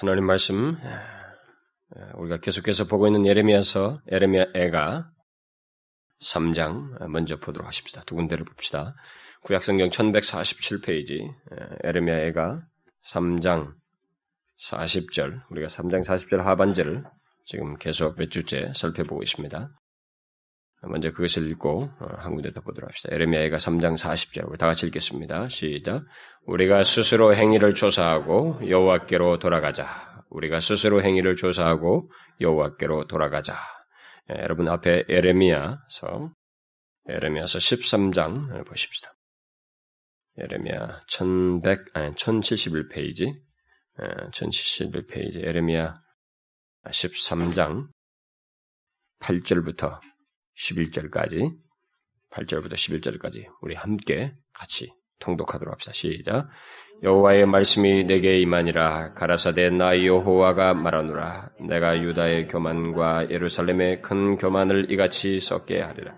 하나님 말씀 우리가 계속해서 보고 있는 예레미야서 예레미야애가 3장 먼저 보도록 하십시다. 두 군데를 봅시다. 구약성경 1147페이지 예레미야애가 3장 40절 우리가 3장 40절 하반절을 지금 계속 몇 주째 살펴보고 있습니다. 먼저 그것을 읽고 어, 한 군데 더 보도록 합시다. 에레미야가 3장 40절 우리 다 같이 읽겠습니다. 시작. 우리가 스스로 행위를 조사하고 여호와께로 돌아가자. 우리가 스스로 행위를 조사하고 여호와께로 돌아가자. 예, 여러분 앞에 에레미야서 에레미야서 13장을 보십시다. 에레미야 1100 아니 1071페이지 1071페이지 에레미야 13장 8절부터 11절까지 8절부터 11절까지 우리 함께 같이 통독하도록 합시다. 시작. 여호와의 말씀이 내게 임하니라 가라사대 나 여호와가 말하노라 내가 유다의 교만과 예루살렘의 큰 교만을 이같이 썩게 하리라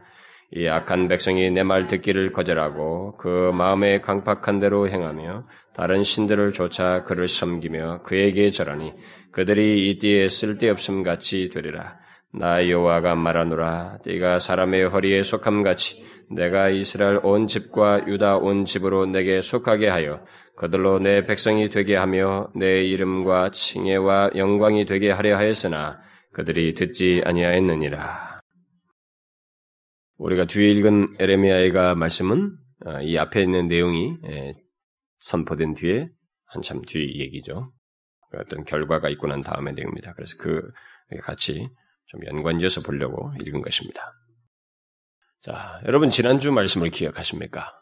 이 악한 백성이 내 말 듣기를 거절하고 그 마음에 강팍한 대로 행하며 다른 신들을 쫓아 그를 섬기며 그에게 절하니 그들이 이 띠에 쓸데없음 같이 되리라 나 여호와가 말하노라 네가 사람의 허리에 속함 같이 내가 이스라엘 온 집과 유다 온 집으로 내게 속하게 하여 그들로 내 백성이 되게 하며 내 이름과 칭예와 영광이 되게 하려 하였으나 그들이 듣지 아니하였느니라. 우리가 뒤에 읽은 에레미야의가 말씀은 어, 이 앞에 있는 내용이 예, 선포된 뒤에 한참 뒤 얘기죠. 어떤 결과가 있고 난 다음의 내용입니다. 그래서 그 같이 좀 연관지어서 보려고 읽은 것입니다. 자, 여러분 지난주 말씀을 기억하십니까?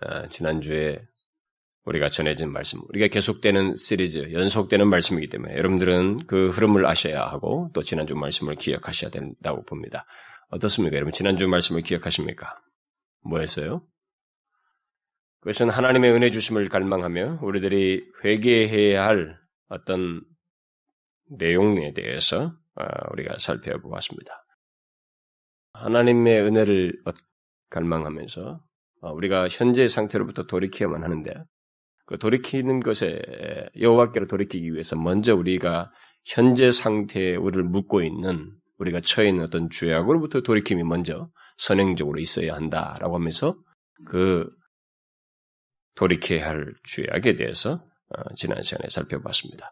아, 지난주에 우리가 전해진 말씀, 우리가 계속되는 시리즈, 연속되는 말씀이기 때문에 여러분들은 그 흐름을 아셔야 하고 또 지난주 말씀을 기억하셔야 된다고 봅니다. 어떻습니까? 여러분 지난주 말씀을 기억하십니까? 뭐였어요? 그것은 하나님의 은혜 주심을 갈망하며 우리들이 회개해야 할 어떤 내용에 대해서 아, 우리가 살펴보았습니다. 하나님의 은혜를 갈망하면서 어, 우리가 현재 상태로부터 돌이켜야만 하는데 그 돌이키는 것에 여호와께로 돌이키기 위해서 먼저 우리가 현재 상태에 우리를 묻고 있는 우리가 처해 있는 어떤 죄악으로부터 돌이킴이 먼저 선행적으로 있어야 한다라고 하면서 그 돌이켜야 할 죄악에 대해서 어, 지난 시간에 살펴봤습니다.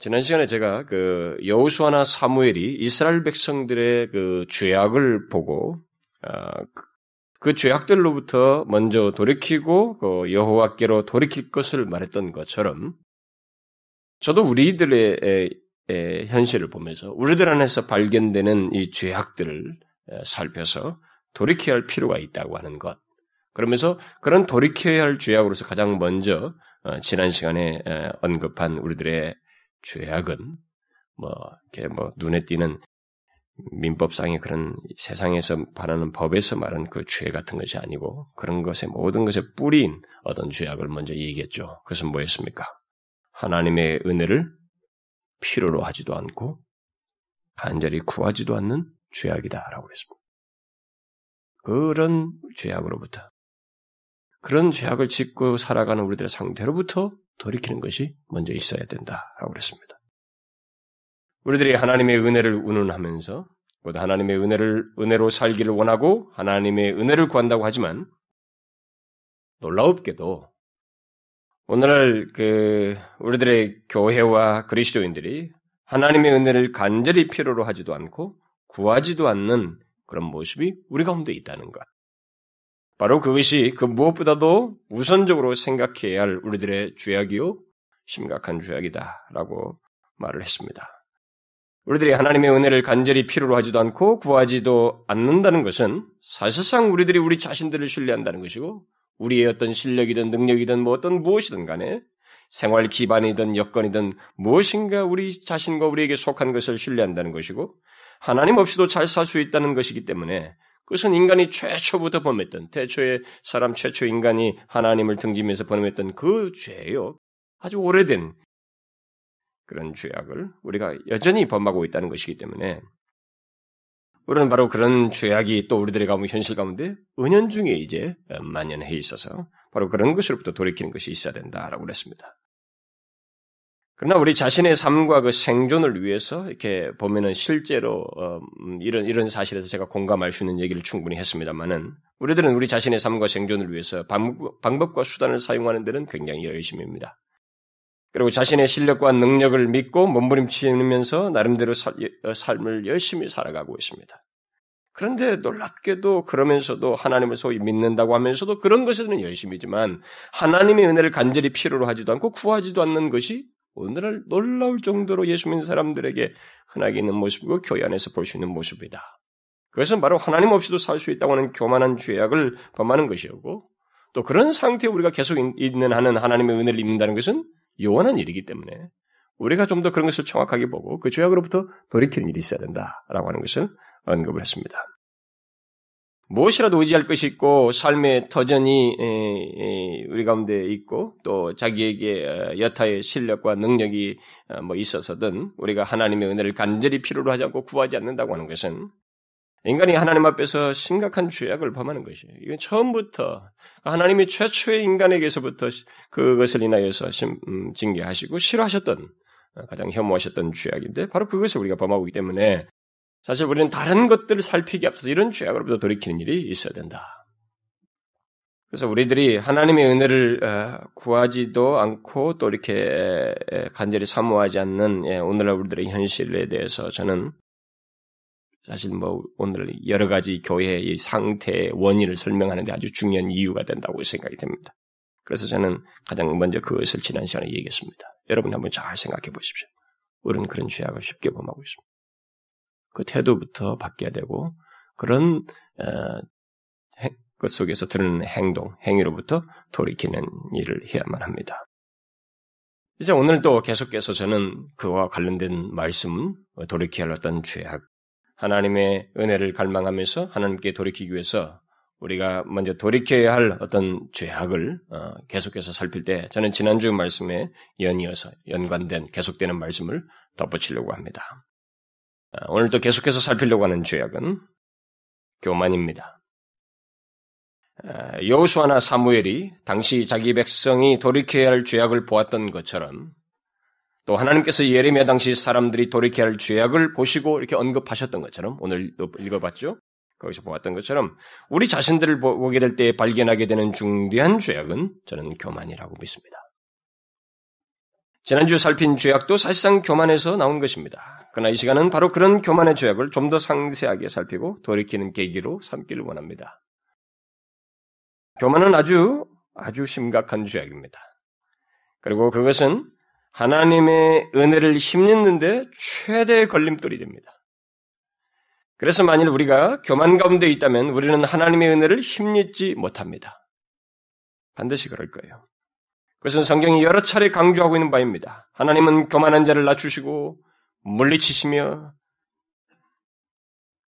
지난 시간에 제가 그 여호수아나 사무엘이 이스라엘 백성들의 그 죄악을 보고 어, 그, 그 죄악들로부터 먼저 돌이키고 그 여호와께로 돌이킬 것을 말했던 것처럼 저도 우리들의 현실을 보면서 우리들 안에서 발견되는 이 죄악들을 살펴서 돌이켜야 할 필요가 있다고 하는 것. 그러면서 그런 돌이켜야 할 죄악으로서 가장 먼저 어, 지난 시간에 언급한 우리들의 죄악은 뭐 이렇게 뭐 눈에 띄는 민법상의 그런 세상에서 바라는 법에서 말하는 그죄 같은 것이 아니고 그런 것의 모든 것의 뿌리인 어떤 죄악을 먼저 얘기했죠. 그것은 뭐였습니까? 하나님의 은혜를 필요로 하지도 않고 간절히 구하지도 않는 죄악이다라고 했습니다. 그런 죄악으로부터 그런 죄악을 짓고 살아가는 우리들의 상태로부터 돌이키는 것이 먼저 있어야 된다라고 그랬습니다. 우리들이 하나님의 은혜를 운운하면서 곧 하나님의 은혜를 은혜로 살기를 원하고 하나님의 은혜를 구한다고 하지만 놀라웁게도 오늘날 그 우리들의 교회와 그리스도인들이 하나님의 은혜를 간절히 필요로 하지도 않고 구하지도 않는 그런 모습이 우리 가운데 있다는 것. 바로 그것이 그 무엇보다도 우선적으로 생각해야 할 우리들의 죄악이요 심각한 죄악이다라고 말을 했습니다. 우리들이 하나님의 은혜를 간절히 필요로 하지도 않고 구하지도 않는다는 것은 사실상 우리들이 우리 자신들을 신뢰한다는 것이고 우리의 어떤 실력이든 능력이든 뭐 어떤 무엇이든 간에 생활 기반이든 여건이든 무엇인가 우리 자신과 우리에게 속한 것을 신뢰한다는 것이고 하나님 없이도 잘 살 수 있다는 것이기 때문에 그것은 인간이 최초부터 범했던 태초의 사람 최초 인간이 하나님을 등지면서 범했던 그 죄요. 아주 오래된 그런 죄악을 우리가 여전히 범하고 있다는 것이기 때문에 우리는 바로 그런 죄악이 또 우리들의 가운데 현실 가운데 은연중에 이제 만연해 있어서 바로 그런 것으로부터 돌이키는 것이 있어야 된다라고 그랬습니다. 그러나 우리 자신의 삶과 그 생존을 위해서 이렇게 보면은 실제로 어, 음, 이런 이런 사실에서 제가 공감할 수 있는 얘기를 충분히 했습니다만은 우리들은 우리 자신의 삶과 생존을 위해서 방법과 수단을 사용하는 데는 굉장히 열심입니다. 그리고 자신의 실력과 능력을 믿고 몸부림치면서 나름대로 살, 어, 삶을 열심히 살아가고 있습니다. 그런데 놀랍게도 그러면서도 하나님을 소위 믿는다고 하면서도 그런 것에는 열심이지만 하나님의 은혜를 간절히 필요로 하지도 않고 구하지도 않는 것이 오늘날 놀라울 정도로 예수 믿는 사람들에게 흔하게 있는 모습이고 교회 안에서 볼 수 있는 모습이다. 그것은 바로 하나님 없이도 살 수 있다고 하는 교만한 죄악을 범하는 것이었고 또 그런 상태에 우리가 계속 있는 하는 하나님의 은혜를 입는다는 것은 요원한 일이기 때문에 우리가 좀 더 그런 것을 정확하게 보고 그 죄악으로부터 돌이키는 일이 있어야 된다라고 하는 것을 언급을 했습니다. 무엇이라도 의지할 것이 있고 삶의 터전이 우리 가운데 있고 또 자기에게 어, 여타의 실력과 능력이 어, 뭐 있어서든 우리가 하나님의 은혜를 간절히 필요로 하지 않고 구하지 않는다고 하는 것은 인간이 하나님 앞에서 심각한 죄악을 범하는 것이에요. 이건 처음부터 하나님이 최초의 인간에게서부터 그것을 인하여서 음, 징계하시고 싫어하셨던 어, 가장 혐오하셨던 죄악인데 바로 그것을 우리가 범하고 있기 때문에 사실 우리는 다른 것들을 살피기 앞서서 이런 죄악으로부터 돌이키는 일이 있어야 된다. 그래서 우리들이 하나님의 은혜를 어, 구하지도 않고 또 이렇게 간절히 사모하지 않는 예, 오늘날 우리들의 현실에 대해서 저는 사실 뭐 오늘 여러 가지 교회의 상태의 원인을 설명하는데 아주 중요한 이유가 된다고 생각이 됩니다. 그래서 저는 가장 먼저 그것을 지난 시간에 얘기했습니다. 여러분 한번 잘 생각해 보십시오. 우리는 그런 죄악을 쉽게 범하고 있습니다. 그 태도부터 바뀌어야 되고 그런 어, 것 속에서 드러나는 행동, 행위로부터 돌이키는 일을 해야만 합니다. 이제 오늘 도 계속해서 저는 그와 관련된 말씀, 돌이켜야 할 어떤 죄악, 하나님의 은혜를 갈망하면서 하나님께 돌이키기 위해서 우리가 먼저 돌이켜야 할 어떤 죄악을 어, 계속해서 살필 때 저는 지난주 말씀에 연이어서 연관된 계속되는 말씀을 덧붙이려고 합니다. 아, 오늘도 계속해서 살피려고 하는 죄악은 교만입니다. 아, 여호수아나 사무엘이 당시 자기 백성이 돌이켜야 할 죄악을 보았던 것처럼 또 하나님께서 예레미야 당시 사람들이 돌이켜야 할 죄악을 보시고 이렇게 언급하셨던 것처럼 오늘 읽어봤죠. 거기서 보았던 것처럼 우리 자신들을 보게 될 때 발견하게 되는 중대한 죄악은 저는 교만이라고 믿습니다. 지난주 살핀 죄악도 사실상 교만에서 나온 것입니다. 그러나 이 시간은 바로 그런 교만의 죄악을 좀 더 상세하게 살피고 돌이키는 계기로 삼기를 원합니다. 교만은 아주 아주 심각한 죄악입니다. 그리고 그것은 하나님의 은혜를 힘입는데 최대의 걸림돌이 됩니다. 그래서 만일 우리가 교만 가운데 있다면 우리는 하나님의 은혜를 힘입지 못합니다. 반드시 그럴 거예요. 그것은 성경이 여러 차례 강조하고 있는 바입니다. 하나님은 교만한 자를 낮추시고 물리치시며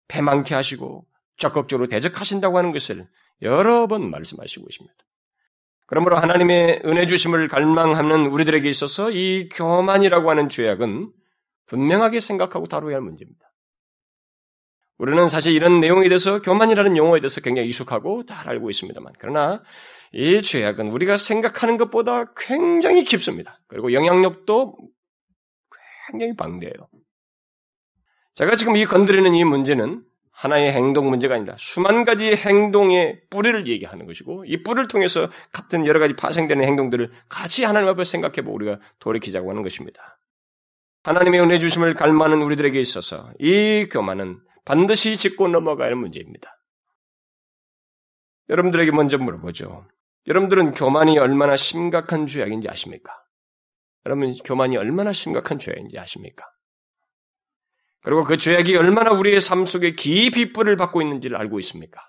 패망케 하시고 적극적으로 대적하신다고 하는 것을 여러 번 말씀하시고 있습니다. 그러므로 하나님의 은혜 주심을 갈망하는 우리들에게 있어서 이 교만이라고 하는 죄악은 분명하게 생각하고 다뤄야 할 문제입니다. 우리는 사실 이런 내용에 대해서 교만이라는 용어에 대해서 굉장히 익숙하고 잘 알고 있습니다만 그러나 이 죄악은 우리가 생각하는 것보다 굉장히 깊습니다. 그리고 영향력도 굉장히 방대해요. 제가 지금 이 건드리는 이 문제는 하나의 행동 문제가 아니라 수만 가지 행동의 뿌리를 얘기하는 것이고 이 뿌리를 통해서 같은 여러 가지 파생되는 행동들을 같이 하나님 앞에 생각해 보고 우리가 돌이키자고 하는 것입니다. 하나님의 은혜 주심을 갈망하는 우리들에게 있어서 이 교만은 반드시 짚고 넘어가야 할 문제입니다. 여러분들에게 먼저 물어보죠. 여러분들은 교만이 얼마나 심각한 죄악인지 아십니까? 여러분, 교만이 얼마나 심각한 죄악인지 아십니까? 그리고 그 죄악이 얼마나 우리의 삶 속에 깊이 뿌리를 받고 있는지를 알고 있습니까?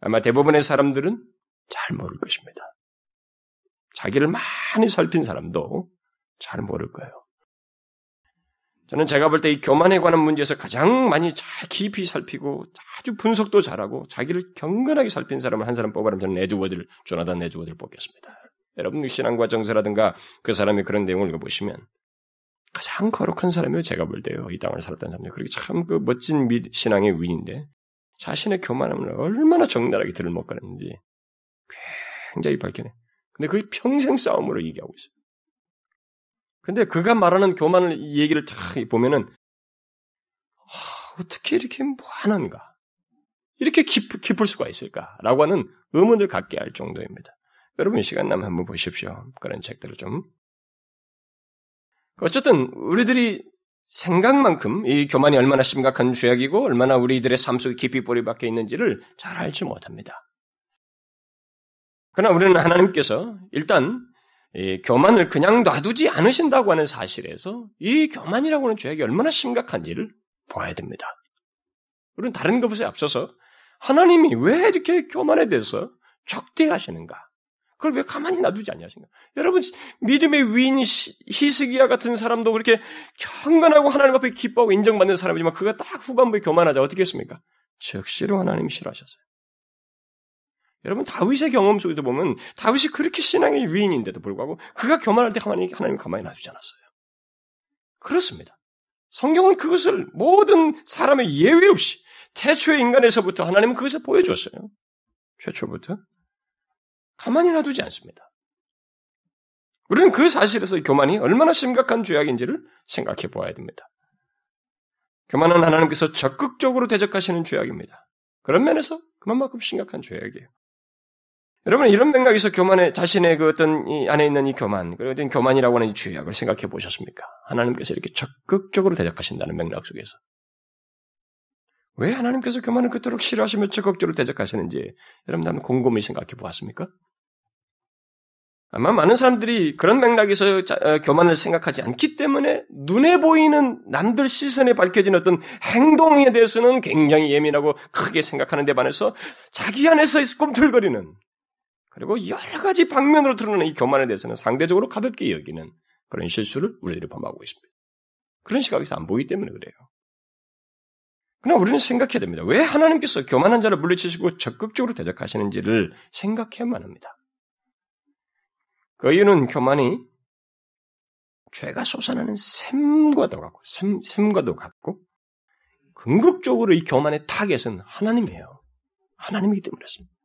아마 대부분의 사람들은 잘 모를 것입니다. 자기를 많이 살핀 사람도 잘 모를 거예요. 저는 제가 볼 때 이 교만에 관한 문제에서 가장 많이 잘 깊이 살피고 아주 분석도 잘하고 자기를 경건하게 살핀 사람을 한 사람 뽑아라면 저는 에즈워드를 조나단 에즈워드를 뽑겠습니다. 여러분 신앙과 정서라든가 그 사람의 그런 내용을 읽어보시면 가장 거룩한 사람이요 제가 볼 때요 이 땅을 살았던 사람이 그렇게 참 그 멋진 신앙의 위인데 자신의 교만함을 얼마나 적나라하게 들을먹거렸는지 굉장히 밝혀내. 근데 그게 평생 싸움으로 얘기하고 있어요. 근데 그가 말하는 교만을 얘기를 다 보면은 아, 어떻게 이렇게 무한한가? 이렇게 깊, 깊을 수가 있을까라고 하는 의문을 갖게 할 정도입니다. 여러분 시간 나면 한번 보십시오. 그런 책들을 좀. 어쨌든 우리들이 생각만큼 이 교만이 얼마나 심각한 죄악이고 얼마나 우리들의 삶 속에 깊이 뿌리 박혀 있는지를 잘 알지 못합니다. 그러나 우리는 하나님께서 일단 교만을 그냥 놔두지 않으신다고 하는 사실에서 이 교만이라고 하는 죄악이 얼마나 심각한지를 보아야 됩니다. 우리는 다른 것에 앞서서 하나님이 왜 이렇게 교만에 대해서 적대하시는가? 그걸 왜 가만히 놔두지 않냐신가? 여러분, 믿음의 위인 히스기야 같은 사람도 그렇게 경건하고 하나님 앞에 기뻐하고 인정받는 사람이지만 그가 딱 후반부에 교만하자 어떻게 했습니까? 즉시로 하나님이 싫어하셨어요. 여러분, 다윗의 경험 속에도 보면 다윗이 그렇게 신앙의 위인인데도 불구하고 그가 교만할 때 하나님, 하나님 가만히 놔두지 않았어요. 그렇습니다. 성경은 그것을 모든 사람의 예외 없이 태초의 인간에서부터 하나님은 그것을 보여주었어요. 최초부터. 가만히 놔두지 않습니다. 우리는 그 사실에서 교만이 얼마나 심각한 죄악인지를 생각해 보아야 됩니다. 교만은 하나님께서 적극적으로 대적하시는 죄악입니다. 그런 면에서 그만큼 심각한 죄악이에요. 여러분 이런 맥락에서 교만의 자신의 그 어떤 이 안에 있는 이 교만, 그리고 교만이라고 하는 이 죄악을 생각해 보셨습니까? 하나님께서 이렇게 적극적으로 대적하신다는 맥락 속에서 왜 하나님께서 교만을 그토록 싫어하시며 적극적으로 대적하시는지 여러분 한번 곰곰이 생각해 보았습니까? 아마 많은 사람들이 그런 맥락에서 어, 교만을 생각하지 않기 때문에 눈에 보이는 남들 시선에 밝혀진 어떤 행동에 대해서는 굉장히 예민하고 크게 생각하는 데 반해서 자기 안에서 꿈틀거리는 그리고 여러 가지 방면으로 드러나는 이 교만에 대해서는 상대적으로 가볍게 여기는 그런 실수를 우리들이 범하고 있습니다. 그런 시각에서 안 보이기 때문에 그래요. 그러나 우리는 생각해야 됩니다. 왜 하나님께서 교만한 자를 물리치시고 적극적으로 대적하시는지를 생각해야만 합니다. 그 이유는 교만이 죄가 솟아나는 샘과도 같고, 샘, 샘과도 같고, 궁극적으로 이 교만의 target은 하나님이에요. 하나님이기 때문에 그렇습니다.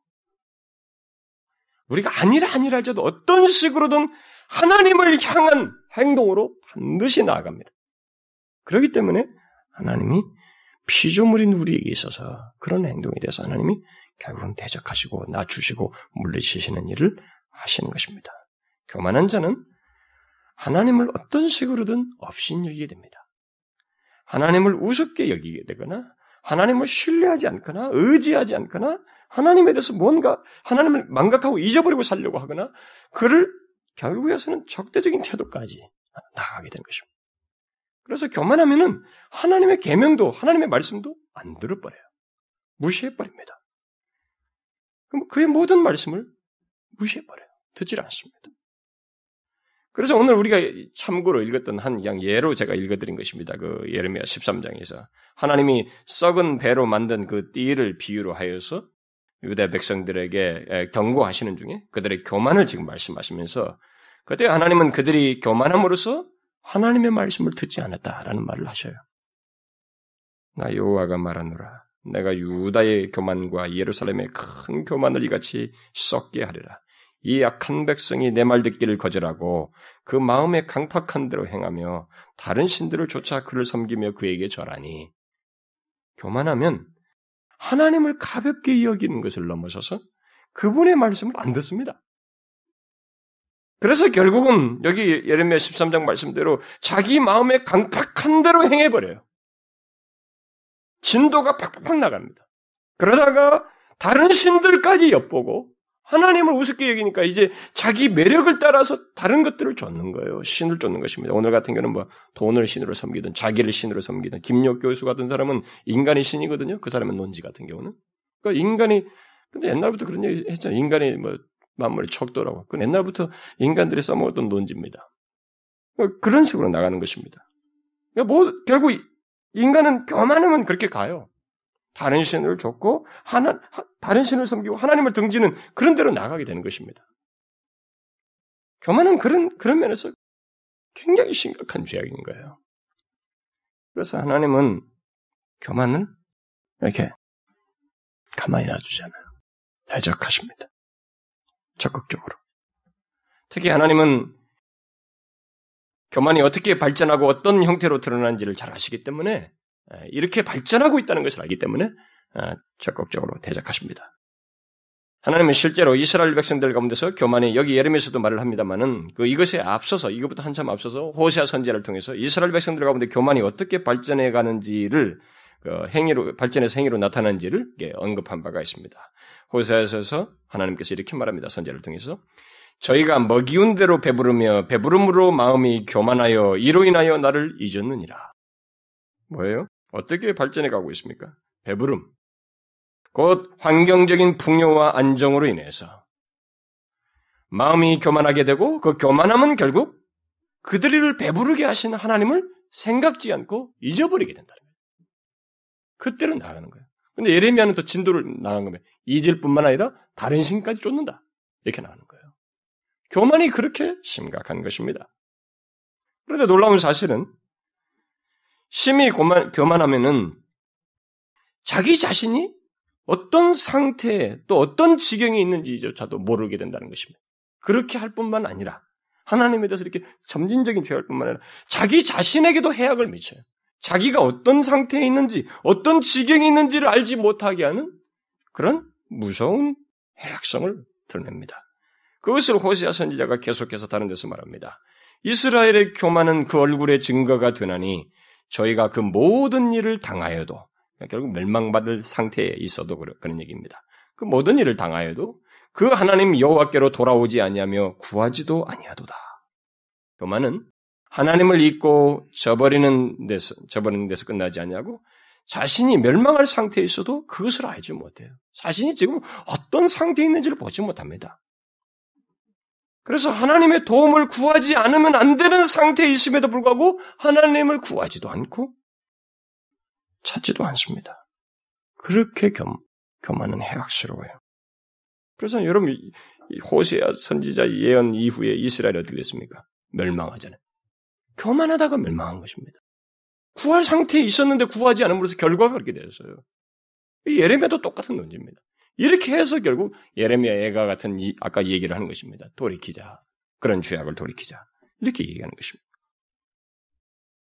우리가 아니라 아니라 할지라도 어떤 식으로든 하나님을 향한 행동으로 반드시 나아갑니다. 그렇기 때문에 하나님이 피조물인 우리에게 있어서 그런 행동에 대해서 하나님이 결국은 대적하시고 낮추시고 물리치시는 일을 하시는 것입니다. 교만한 자는 하나님을 어떤 식으로든 업신여기게 됩니다. 하나님을 우습게 여기게 되거나 하나님을 신뢰하지 않거나 의지하지 않거나 하나님에 대해서 뭔가 하나님을 망각하고 잊어버리고 살려고 하거나 그를 결국에서는 적대적인 태도까지 나가게 되는 것입니다. 그래서 교만하면은 하나님의 계명도 하나님의 말씀도 안 들어버려요. 무시해버립니다. 그럼 그의 모든 말씀을 무시해버려요. 듣질 않습니다. 그래서 오늘 우리가 참고로 읽었던 한 양 예로 제가 읽어드린 것입니다. 그 예레미야 13장에서 하나님이 썩은 배로 만든 그 띠를 비유로 하여서 유대 백성들에게 경고하시는 중에 그들의 교만을 지금 말씀하시면서 그때 하나님은 그들이 교만함으로써 하나님의 말씀을 듣지 않았다라는 말을 하셔요. 나 여호와가 말하노라. 내가 유다의 교만과 예루살렘의 큰 교만을 이같이 썩게 하리라. 이 약한 백성이 내 말 듣기를 거절하고 그 마음에 강팍한 대로 행하며 다른 신들을 쫓아 그를 섬기며 그에게 절하니 교만하면 하나님을 가볍게 여기는 것을 넘어서서 그분의 말씀을 안 듣습니다. 그래서 결국은 여기 예레미야 13장 말씀대로 자기 마음에 강팍한 대로 행해버려요. 진도가 팍팍 나갑니다. 그러다가 다른 신들까지 엿보고 하나님을 우습게 여기니까 이제 자기 매력을 따라서 다른 것들을 쫓는 거예요. 신을 쫓는 것입니다. 오늘 같은 경우는 뭐 돈을 신으로 섬기든 자기를 신으로 섬기든 김yok 교수 같은 사람은 인간이 신이거든요. 그 사람은 논지 같은 경우는. 그러니까 인간이 근데 옛날부터 그런 얘기 했잖아요. 인간이 뭐 만물의 척도라고. 그건 옛날부터 인간들이 써먹었던 논지입니다. 그런 식으로 나가는 것입니다. 그러니까 뭐, 결국 인간은 교만하면 그렇게 가요. 다른 신을 줬고, 하나, 다른 신을 섬기고 하나님을 등지는 그런 대로 나가게 되는 것입니다. 교만은 그런, 그런 면에서 굉장히 심각한 죄악인 거예요. 그래서 하나님은 교만을 이렇게 가만히 놔두잖아요. 대적하십니다. 적극적으로. 특히 하나님은 교만이 어떻게 발전하고 어떤 형태로 드러나는지를 잘 아시기 때문에 이렇게 발전하고 있다는 것을 알기 때문에 적극적으로 대적하십니다. 하나님은 실제로 이스라엘 백성들 가운데서 교만이 여기 예레미야서도 말을 합니다만은 그 이것에 앞서서 이것부터 한참 앞서서 호세아 선지자를 통해서 이스라엘 백성들 가운데 교만이 어떻게 발전해 가는지를 그 행위로 발전해서 행위로 나타나는지를 언급한 바가 있습니다. 호세아에서 하나님께서 이렇게 말합니다. 선지자를 통해서 저희가 먹이운 대로 배부르며 배부름으로 마음이 교만하여 이로 인하여 나를 잊었느니라. 뭐예요? 어떻게 발전해 가고 있습니까? 배부름. 곧 환경적인 풍요와 안정으로 인해서 마음이 교만하게 되고 그 교만함은 결국 그들을 배부르게 하신 하나님을 생각지 않고 잊어버리게 된다는 거예요. 그때로 나가는 거예요. 근데 예레미야는 또 진도를 나간 거면 잊을 뿐만 아니라 다른 신까지 쫓는다. 이렇게 나가는 거예요. 교만이 그렇게 심각한 것입니다. 그런데 놀라운 사실은 심히 교만, 교만하면은 자기 자신이 어떤 상태에 또 어떤 지경에 있는지조차도 모르게 된다는 것입니다. 그렇게 할 뿐만 아니라 하나님에 대해서 이렇게 점진적인 죄할 뿐만 아니라 자기 자신에게도 해악을 미쳐요. 자기가 어떤 상태에 있는지, 어떤 지경에 있는지를 알지 못하게 하는 그런 무서운 해악성을 드러냅니다. 그것을 호세아 선지자가 계속해서 다른 데서 말합니다. 이스라엘의 교만은 그 얼굴의 증거가 되나니 저희가 그 모든 일을 당하여도 결국 멸망받을 상태에 있어도 그런 얘기입니다. 그 모든 일을 당하여도 그 하나님 여호와께로 돌아오지 아니하며 구하지도 아니하도다. 교만은 하나님을 잊고 저버리는 데서 저버리는 데서 끝나지 아니하고 자신이 멸망할 상태에 있어도 그것을 알지 못해요. 자신이 지금 어떤 상태에 있는지를 보지 못합니다. 그래서 하나님의 도움을 구하지 않으면 안 되는 상태에 있음에도 불구하고 하나님을 구하지도 않고 찾지도 않습니다. 그렇게 겸, 겸하는 해악스러워요. 그래서 여러분, 호세아 선지자 예언 이후에 이스라엘이 어떻게 됐습니까? 멸망하잖아요. 교만하다가 멸망한 것입니다. 구할 상태에 있었는데 구하지 않음으로써 결과가 그렇게 되었어요. 예레미야도 똑같은 논지입니다. 이렇게 해서 결국 예레미야 애가 같은 이, 아까 얘기를 하는 것입니다. 돌이키자. 그런 죄악을 돌이키자. 이렇게 얘기하는 것입니다.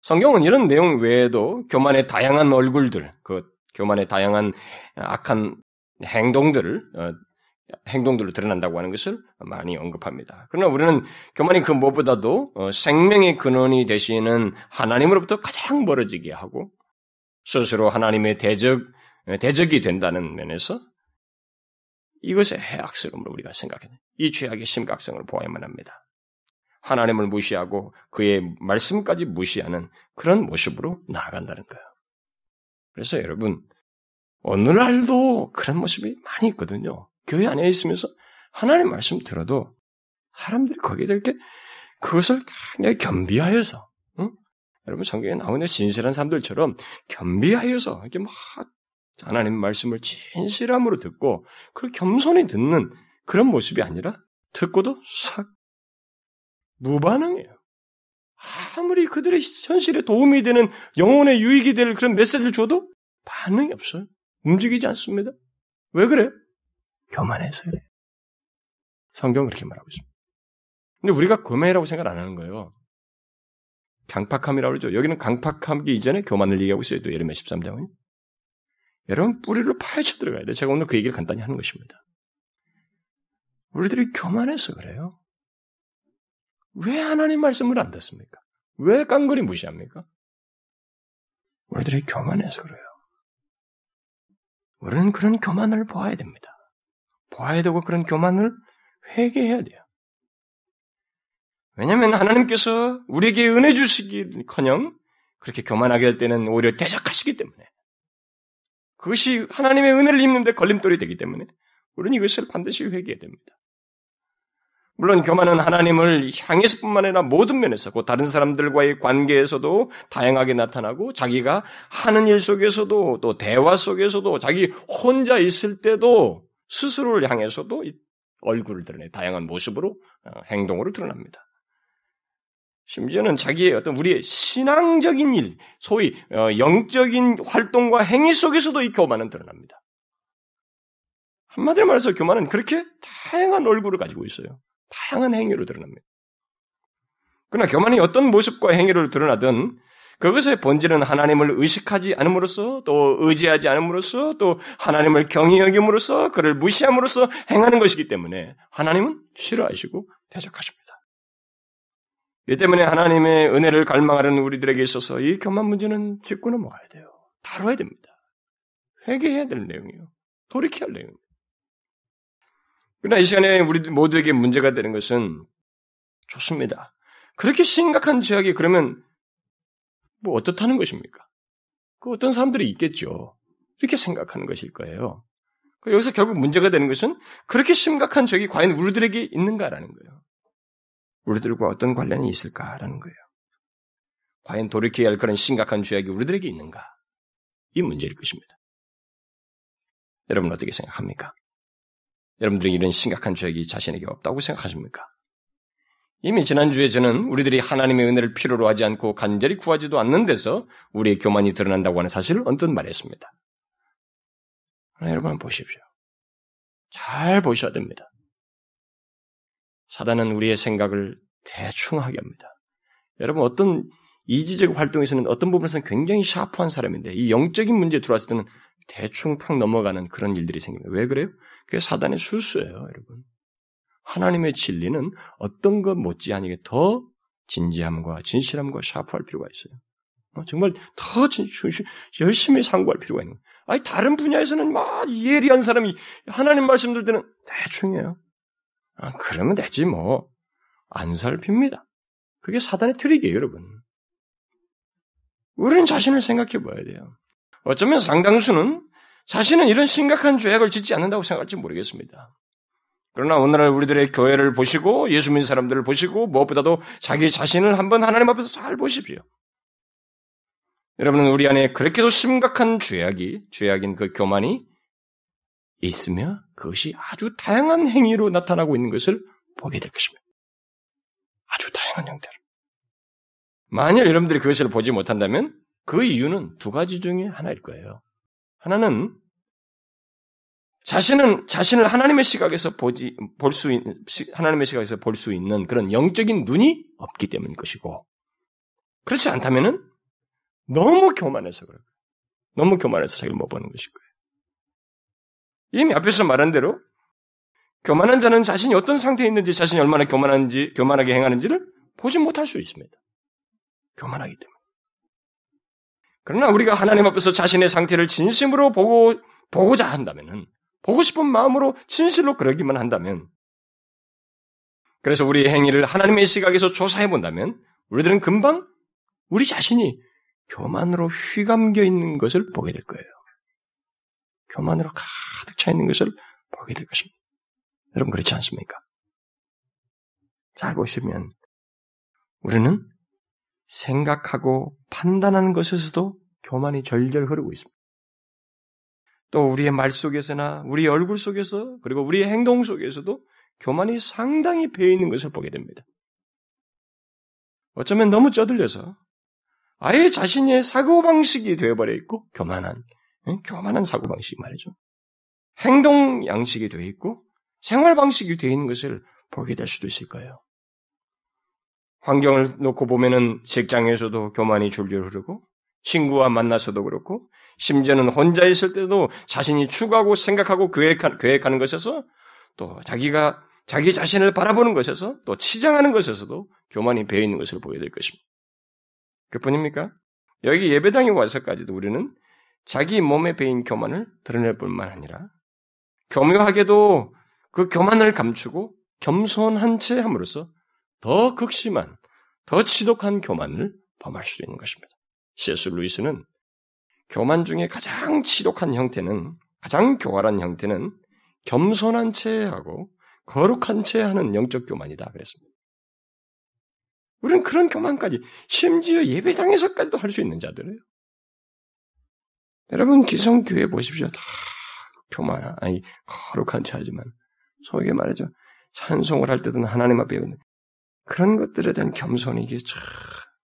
성경은 이런 내용 외에도 교만의 다양한 얼굴들, 그 교만의 다양한 악한 행동들을 어, 행동들로 드러난다고 하는 것을 많이 언급합니다. 그러나 우리는 교만이 그 무엇보다도 어, 생명의 근원이 되시는 하나님으로부터 가장 멀어지게 하고 스스로 하나님의 대적 대적이 된다는 면에서 이것의 해악스러움을 우리가 생각해야 돼요. 이 죄악의 심각성을 보아야만 합니다. 하나님을 무시하고 그의 말씀까지 무시하는 그런 모습으로 나아간다는 거예요. 그래서 여러분, 오늘날도 그런 모습이 많이 있거든요. 교회 안에 있으면서 하나님 말씀 들어도 사람들이 거기에 이렇게 그것을 굉장히 겸비하여서, 응? 여러분 성경에 나오는 진실한 사람들처럼 겸비하여서 이렇게 막 하나님 말씀을 진실함으로 듣고 그걸 겸손히 듣는 그런 모습이 아니라 듣고도 싹 무반응해요. 아무리 그들의 현실에 도움이 되는 영혼의 유익이 될 그런 메시지를 줘도 반응이 없어요. 움직이지 않습니다. 왜 그래? 교만해서요. 성경은 그렇게 말하고 있습니다. 근데 우리가 교만이라고 생각 안 하는 거예요. 강팍함이라고 그러죠. 여기는 강팍함기 이전에 교만을 얘기하고 있어요. 또 예레미야 13장은. 여러분 뿌리를 파헤쳐 들어가야 돼. 제가 오늘 그 얘기를 간단히 하는 것입니다. 우리들이 교만해서 그래요. 왜 하나님 말씀을 안 듣습니까? 왜 깡그리 무시합니까? 우리들이 교만해서 그래요. 우리는 그런 교만을 보아야 됩니다. 보아야 되고 그런 교만을 회개해야 돼요. 왜냐하면 하나님께서 우리에게 은혜 주시기커녕 그렇게 교만하게 할 때는 오히려 대적하시기 때문에 그것이 하나님의 은혜를 입는데 걸림돌이 되기 때문에 우리는 이것을 반드시 회개해야 됩니다. 물론 교만은 하나님을 향해서뿐만 아니라 모든 면에서 그 다른 사람들과의 관계에서도 다양하게 나타나고 자기가 하는 일 속에서도 또 대화 속에서도 자기 혼자 있을 때도 스스로를 향해서도 얼굴을 드러내 다양한 모습으로 어, 행동으로 드러납니다. 심지어는 자기의 어떤 우리의 신앙적인 일, 소위 어, 영적인 활동과 행위 속에서도 이 교만은 드러납니다. 한마디로 말해서 교만은 그렇게 다양한 얼굴을 가지고 있어요. 다양한 행위로 드러납니다. 그러나 교만이 어떤 모습과 행위를 드러나든 그것의 본질은 하나님을 의식하지 않음으로써 또 의지하지 않음으로써 또 하나님을 경히 여김으로써 그를 무시함으로써 행하는 것이기 때문에 하나님은 싫어하시고 대적하십니다. 이 때문에 하나님의 은혜를 갈망하는 우리들에게 있어서 이 교만 문제는 짚고 넘어가야 돼요. 다뤄야 됩니다. 회개해야 될 내용이에요. 돌이켜야 할 내용입니다. 그러나 이 시간에 우리 모두에게 문제가 되는 것은 좋습니다. 그렇게 심각한 죄악이 그러면 뭐 어떻다는 것입니까? 그 어떤 사람들이 있겠죠. 이렇게 생각하는 것일 거예요. 여기서 결국 문제가 되는 것은 그렇게 심각한 적이 과연 우리들에게 있는가라는 거예요. 우리들과 어떤 관련이 있을까라는 거예요. 과연 돌이켜야 할 그런 심각한 죄악이 우리들에게 있는가? 이 문제일 것입니다. 여러분 어떻게 생각합니까? 여러분들이 이런 심각한 죄악이 자신에게 없다고 생각하십니까? 이미 지난주에 저는 우리들이 하나님의 은혜를 필요로 하지 않고 간절히 구하지도 않는 데서 우리의 교만이 드러난다고 하는 사실을 언뜻 말했습니다. 여러분 보십시오. 잘 보셔야 됩니다. 사단은 우리의 생각을 대충 하게 합니다. 여러분 어떤 이지적 활동에서는 어떤 부분에서는 굉장히 샤프한 사람인데 이 영적인 문제에 들어왔을 때는 대충 팍 넘어가는 그런 일들이 생깁니다. 왜 그래요? 그게 사단의 술수예요, 여러분. 하나님의 진리는 어떤 것 못지않게 더 진지함과 진실함과 샤프할 필요가 있어요. 어, 정말 더 진, 열심히 상고할 필요가 있는 거예요. 아니, 다른 분야에서는 막 예리한 사람이 하나님 말씀 들 때는 대충해요. 아, 그러면 되지 뭐. 안 살핍니다. 그게 사단의 트릭이에요, 여러분. 우리는 자신을 생각해 봐야 돼요. 어쩌면 상당수는 자신은 이런 심각한 죄악을 짓지 않는다고 생각할지 모르겠습니다. 그러나 오늘날 우리들의 교회를 보시고 예수 믿는 사람들을 보시고 무엇보다도 자기 자신을 한번 하나님 앞에서 잘 보십시오. 여러분은 우리 안에 그렇게도 심각한 죄악이, 죄악인 그 교만이 있으며 그것이 아주 다양한 행위로 나타나고 있는 것을 보게 될 것입니다. 아주 다양한 형태로. 만일 여러분들이 그것을 보지 못한다면 그 이유는 두 가지 중에 하나일 거예요. 하나는 자신은 자신을 하나님의 시각에서 보지 볼 수 있는 하나님의 시각에서 볼 수 있는 그런 영적인 눈이 없기 때문일 것이고 그렇지 않다면은 너무 교만해서 그래요. 너무 교만해서 자기를 못 보는 거예요. 이미 앞에서 말한 대로 교만한 자는 자신이 어떤 상태에 있는지 자신이 얼마나 교만한지 교만하게 행하는지를 보지 못할 수 있습니다. 교만하기 때문에. 그러나 우리가 하나님 앞에서 자신의 상태를 진심으로 보고 보고자 한다면은 보고 싶은 마음으로 진실로 그러기만 한다면, 그래서 우리의 행위를 하나님의 시각에서 조사해 본다면, 우리들은 금방 우리 자신이 교만으로 휘감겨 있는 것을 보게 될 거예요. 교만으로 가득 차 있는 것을 보게 될 것입니다. 여러분 그렇지 않습니까? 잘 보시면 우리는 생각하고 판단하는 것에서도 교만이 절절 흐르고 있습니다. 또 우리의 말 속에서나 우리 얼굴 속에서 그리고 우리의 행동 속에서도 교만이 상당히 배어 있는 것을 보게 됩니다. 어쩌면 너무 쩌들려서 아예 자신의 사고방식이 되어버려 있고 교만한 교만한 사고방식 말이죠. 행동 양식이 되어 있고 생활 방식이 되어 있는 것을 보게 될 수도 있을 거예요. 환경을 놓고 보면은 직장에서도 교만이 줄줄 흐르고 친구와 만나서도 그렇고 심지어는 혼자 있을 때도 자신이 추구하고 생각하고 계획하 는 것에서 또 자기가 자기 자신을 바라보는 것에서 또 치장하는 것에서도 교만이 배어 있는 것을 보게 될 것입니다. 그뿐입니까? 여기 예배당에 와서까지도 우리는 자기 몸에 배인 교만을 드러낼 뿐만 아니라 교묘하게도 그 교만을 감추고 겸손한 채 함으로써 더 극심한, 더 지독한 교만을 범할 수 있는 것입니다. C.S. 루이스는 교만 중에 가장 지독한 형태는 가장 교활한 형태는 겸손한 채 하고 거룩한 채 하는 영적 교만이다 그랬습니다. 우리는 그런 교만까지 심지어 예배당에서까지도 할 수 있는 자들이에요. 여러분 기성교회 보십시오. 다 교만 아니 거룩한 채 하지만 소위 말하죠. 찬송을 할 때든 하나님 앞에 그런 것들에 대한 겸손이 이게 참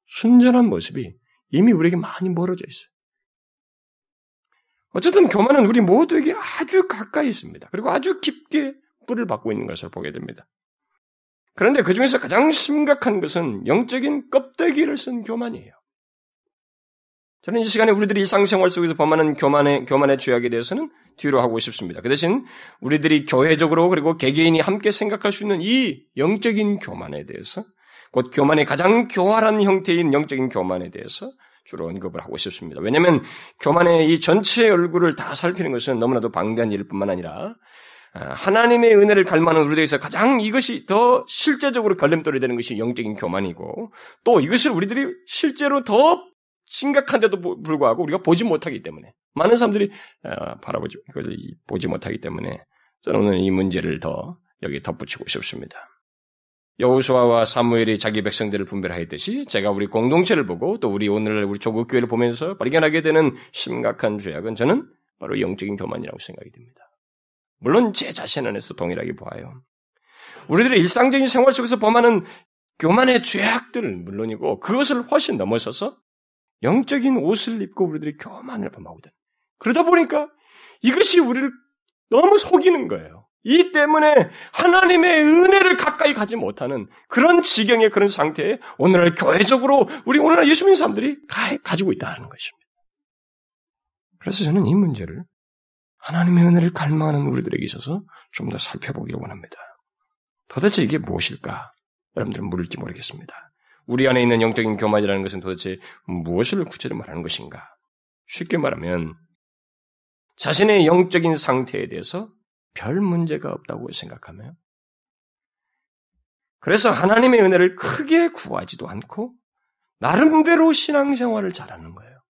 순전한 모습이 이미 우리에게 많이 멀어져 있어요. 어쨌든 교만은 우리 모두에게 아주 가까이 있습니다. 그리고 아주 깊게 뿌리를 받고 있는 것을 보게 됩니다. 그런데 그 중에서 가장 심각한 것은 영적인 껍데기를 쓴 교만이에요. 저는 이 시간에 우리들이 일상생활 속에서 범하는 교만의, 교만의 죄악에 대해서는 뒤로 하고 싶습니다. 그 대신 우리들이 교회적으로 그리고 개개인이 함께 생각할 수 있는 이 영적인 교만에 대해서 곧 교만의 가장 교활한 형태인 영적인 교만에 대해서 주로 언급을 하고 싶습니다. 왜냐하면 교만의 이 전체 얼굴을 다 살피는 것은 너무나도 방대한 일일 뿐만 아니라 아, 하나님의 은혜를 갈망하는 우리들에서 가장 이것이 더 실제적으로 걸림돌이 되는 것이 영적인 교만이고 또 이것을 우리들이 실제로 더 심각한데도 불구하고 우리가 보지 못하기 때문에 많은 사람들이 어, 바라보지 그것을 보지 못하기 때문에 저는 오늘 이 문제를 더 여기 덧붙이고 싶습니다. 여호수아와 사무엘이 자기 백성들을 분별하였듯이 제가 우리 공동체를 보고 또 우리 오늘날 우리 조국 교회를 보면서 발견하게 되는 심각한 죄악은 저는 바로 영적인 교만이라고 생각이 됩니다. 물론 제 자신 안에서 동일하게 보아요. 우리들의 일상적인 생활 속에서 범하는 교만의 죄악들은 물론이고 그것을 훨씬 넘어서서 영적인 옷을 입고 우리들이 교만을 범하고 있다. 그러다 보니까 이것이 우리를 너무 속이는 거예요. 이 때문에 하나님의 은혜를 가까이 가지 못하는 그런 지경의 그런 상태에 오늘날 교회적으로 우리 오늘날 예수 믿는 사람들이 가, 지고 있다는 것입니다. 그래서 저는 이 문제를 하나님의 은혜를 갈망하는 우리들에게 있어서 좀 더 살펴보기를 원합니다. 도대체 이게 무엇일까? 여러분들은 물을지 모르겠습니다. 우리 안에 있는 영적인 교만이라는 것은 도대체 무엇을 구체적으로 말하는 것인가? 쉽게 말하면 자신의 영적인 상태에 대해서 별 문제가 없다고 생각하며 그래서 하나님의 은혜를 크게 구하지도 않고 나름대로 신앙생활을 잘하는 거예요.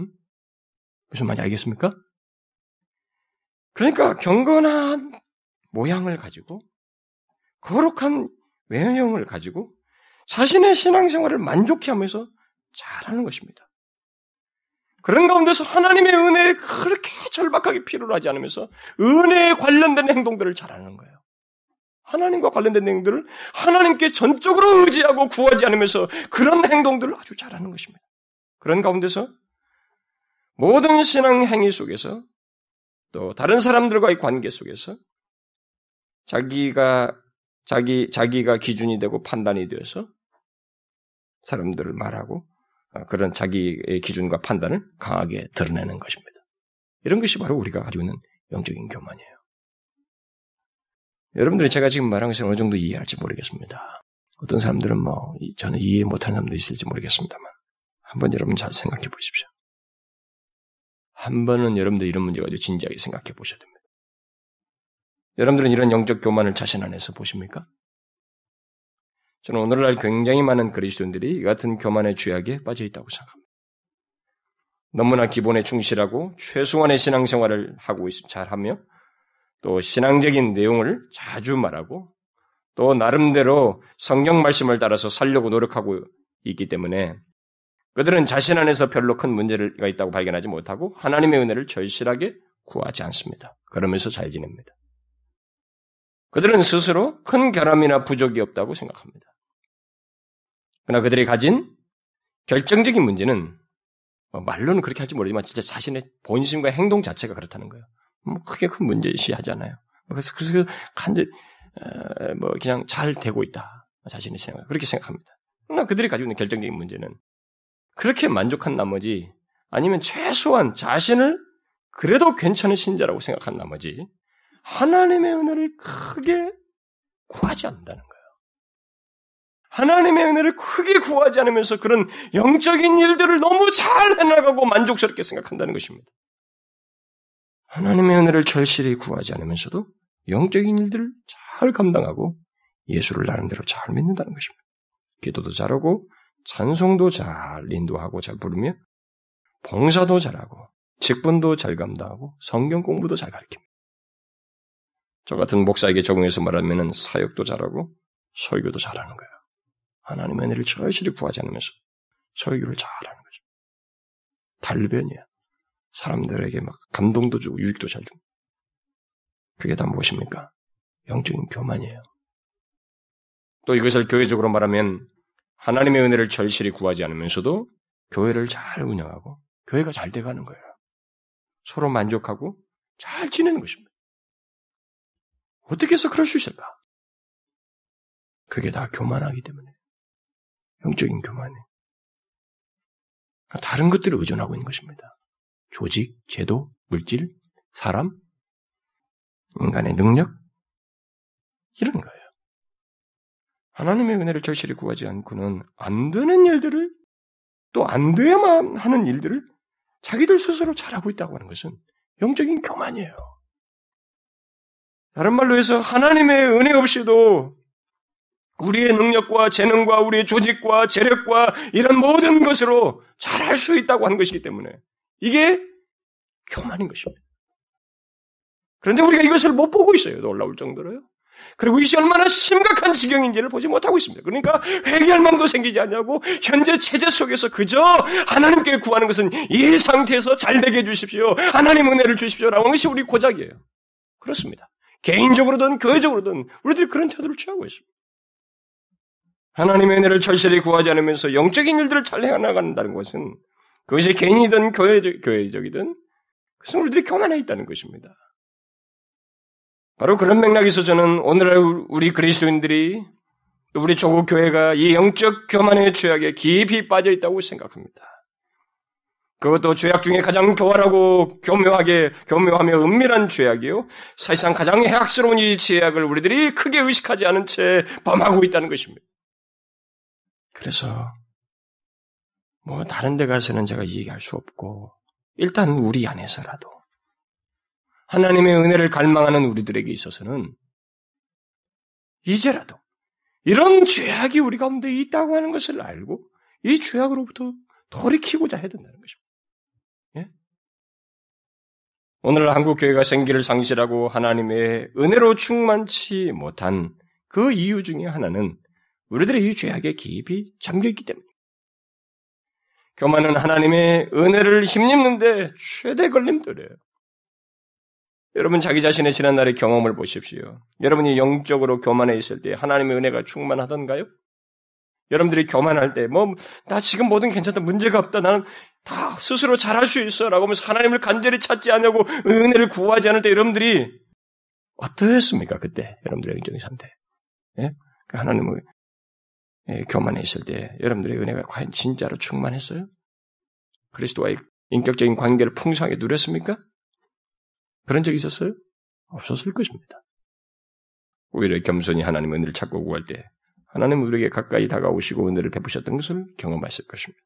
음? 무슨 말인지 알겠습니까? 그러니까 경건한 모양을 가지고 거룩한 외형을 가지고 자신의 신앙생활을 만족해 하면서 잘하는 것입니다. 그런 가운데서 하나님의 은혜에 그렇게 절박하게 필요로 하지 않으면서 은혜에 관련된 행동들을 잘하는 거예요. 하나님과 관련된 행동들을 하나님께 전적으로 의지하고 구하지 않으면서 그런 행동들을 아주 잘하는 것입니다. 그런 가운데서 모든 신앙 행위 속에서 또 다른 사람들과의 관계 속에서 자기가 자기 자기가 기준이 되고 판단이 되어서 사람들을 말하고 어, 그런 자기의 기준과 판단을 강하게 드러내는 것입니다. 이런 것이 바로 우리가 가지고 있는 영적인 교만이에요. 여러분들이 제가 지금 말한 것을 어느 정도 이해할지 모르겠습니다. 어떤 사람들은 뭐 저는 이해 못하는 사람도 있을지 모르겠습니다만 한번 여러분 잘 생각해 보십시오. 한 번은 여러분들 이런 문제 가지고 진지하게 생각해 보셔야 됩니다. 여러분들은 이런 영적 교만을 자신 안에서 보십니까? 저는 오늘날 굉장히 많은 그리스도인들이 이 같은 교만의 죄악에 빠져 있다고 생각합니다. 너무나 기본에 충실하고 최소한의 신앙생활을 하고 있, 잘하며 또 신앙적인 내용을 자주 말하고 또 나름대로 성경 말씀을 따라서 살려고 노력하고 있기 때문에 그들은 자신 안에서 별로 큰 문제가 있다고 발견하지 못하고 하나님의 은혜를 절실하게 구하지 않습니다. 그러면서 잘 지냅니다. 그들은 스스로 큰 결함이나 부족이 없다고 생각합니다. 그러나 그들이 가진 결정적인 문제는 뭐 말로는 그렇게 할지 모르지만 진짜 자신의 본심과 행동 자체가 그렇다는 거예요. 뭐 크게 큰 문제시하지 않아요. 그래서 그래서 간절 뭐 그냥 잘 되고 있다 자신의 생각 그렇게 생각합니다. 그러나 그들이 가지고 있는 결정적인 문제는 그렇게 만족한 나머지 아니면 최소한 자신을 그래도 괜찮은 신자라고 생각한 나머지 하나님의 은혜를 크게 구하지 않는다는 거예요. 하나님의 은혜를 크게 구하지 않으면서 그런 영적인 일들을 너무 잘 해나가고 만족스럽게 생각한다는 것입니다. 하나님의 은혜를 절실히 구하지 않으면서도 영적인 일들을 잘 감당하고 예수를 나름대로 잘 믿는다는 것입니다. 기도도 잘하고 찬송도 잘 인도하고 잘 부르며 봉사도 잘하고 직분도 잘 감당하고 성경 공부도 잘 가르칩니다. 저 같은 목사에게 적용해서 말하면 사역도 잘하고 설교도 잘하는 거예요. 하나님의 은혜를 절실히 구하지 않으면서 설교를 잘하는 거죠. 달변이야. 사람들에게 막 감동도 주고 유익도 잘 주고. 그게 다 무엇입니까? 영적인 교만이에요. 또 이것을 교회적으로 말하면 하나님의 은혜를 절실히 구하지 않으면서도 교회를 잘 운영하고 교회가 잘 돼가는 거예요. 서로 만족하고 잘 지내는 것입니다. 어떻게 해서 그럴 수 있을까? 그게 다 교만하기 때문에. 영적인 교만이. 다른 것들을 의존하고 있는 것입니다. 조직, 제도, 물질, 사람, 인간의 능력, 이런 거예요. 하나님의 은혜를 절실히 구하지 않고는 안 되는 일들을 또 안 돼야만 하는 일들을 자기들 스스로 잘하고 있다고 하는 것은 영적인 교만이에요. 다른 말로 해서 하나님의 은혜 없이도 우리의 능력과 재능과 우리의 조직과 재력과 이런 모든 것으로 잘할 수 있다고 하는 것이기 때문에 이게 교만인 것입니다. 그런데 우리가 이것을 못 보고 있어요. 놀라울 정도로요. 그리고 이것이 얼마나 심각한 지경인지를 보지 못하고 있습니다. 그러니까 회개할 마음도 생기지 않냐고 현재 체제 속에서 그저 하나님께 구하는 것은 이 상태에서 잘 되게 해주십시오. 하나님 은혜를 주십시오라고 하는 것이 우리 고작이에요. 그렇습니다. 개인적으로든 교회적으로든 우리들이 그런 태도를 취하고 있습니다. 하나님의 은혜를 절실히 구하지 않으면서 영적인 일들을 잘 해나간다는 것은 그것이 개인이든 교회적, 교회적이든 그것은 우리들이 교만해 있다는 것입니다. 바로 그런 맥락에서 저는 오늘날 우리 그리스도인들이 우리 조국 교회가 이 영적 교만의 죄악에 깊이 빠져 있다고 생각합니다. 그것도 죄악 중에 가장 교활하고 교묘하게 교묘하며 은밀한 죄악이요. 사실상 가장 해악스러운 이 죄악을 우리들이 크게 의식하지 않은 채 범하고 있다는 것입니다. 그래서 뭐 다른 데 가서는 제가 얘기할 수 없고 일단 우리 안에서라도 하나님의 은혜를 갈망하는 우리들에게 있어서는 이제라도 이런 죄악이 우리 가운데 있다고 하는 것을 알고 이 죄악으로부터 돌이키고자 해야 된다는 것입니다. 예? 오늘 한국 교회가 생기를 상실하고 하나님의 은혜로 충만치 못한 그 이유 중에 하나는 우리들의 이 죄악에 깊이 잠겨 있기 때문입니다. 교만은 하나님의 은혜를 힘입는데 최대 걸림돌이에요. 여러분 자기 자신의 지난날의 경험을 보십시오. 여러분이 영적으로 교만해 있을 때 하나님의 은혜가 충만하던가요? 여러분들이 교만할 때, 뭐, 나 지금 뭐든 괜찮다, 문제가 없다, 나는 다 스스로 잘할 수 있어, 라고 하면서 하나님을 간절히 찾지 않냐고 은혜를 구하지 않을 때 여러분들이 어떠했습니까, 그때? 여러분들의 영적인 상태. 예? 그 하나님을 예, 교만해 있을 때 여러분들의 은혜가 과연 진짜로 충만했어요? 그리스도와의 인격적인 관계를 풍성하게 누렸습니까? 그런 적이 있었어요? 없었을 것입니다. 오히려 겸손히 하나님 은혜를 찾고 구할 때 하나님 우리에게 가까이 다가오시고 은혜를 베푸셨던 것을 경험했을 것입니다.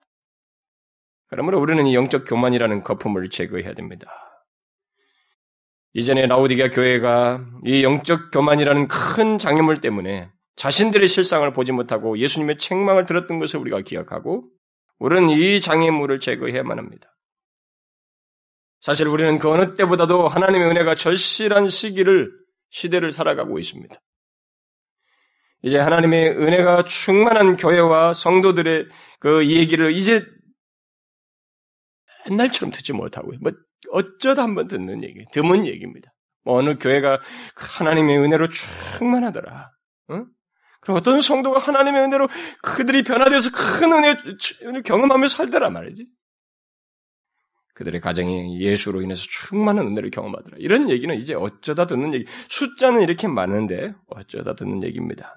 그러므로 우리는 이 영적 교만이라는 거품을 제거해야 됩니다. 이전에 라우디가 교회가 이 영적 교만이라는 큰 장애물 때문에 자신들의 실상을 보지 못하고 예수님의 책망을 들었던 것을 우리가 기억하고 우리는 이 장애물을 제거해야만 합니다. 사실 우리는 그 어느 때보다도 하나님의 은혜가 절실한 시기를, 시대를 살아가고 있습니다. 이제 하나님의 은혜가 충만한 교회와 성도들의 그 얘기를 이제 옛날처럼 듣지 못하고, 뭐, 어쩌다 한번 듣는 얘기, 드문 얘기입니다. 뭐 어느 교회가 하나님의 은혜로 충만하더라. 어? 그리고 어떤 성도가 하나님의 은혜로 그들이 변화돼서 큰 은혜를 경험하며 살더라 말이지. 그들의 가정이 예수로 인해서 충만한 은혜를 경험하더라. 이런 얘기는 이제 어쩌다 듣는 얘기. 숫자는 이렇게 많은데 어쩌다 듣는 얘기입니다.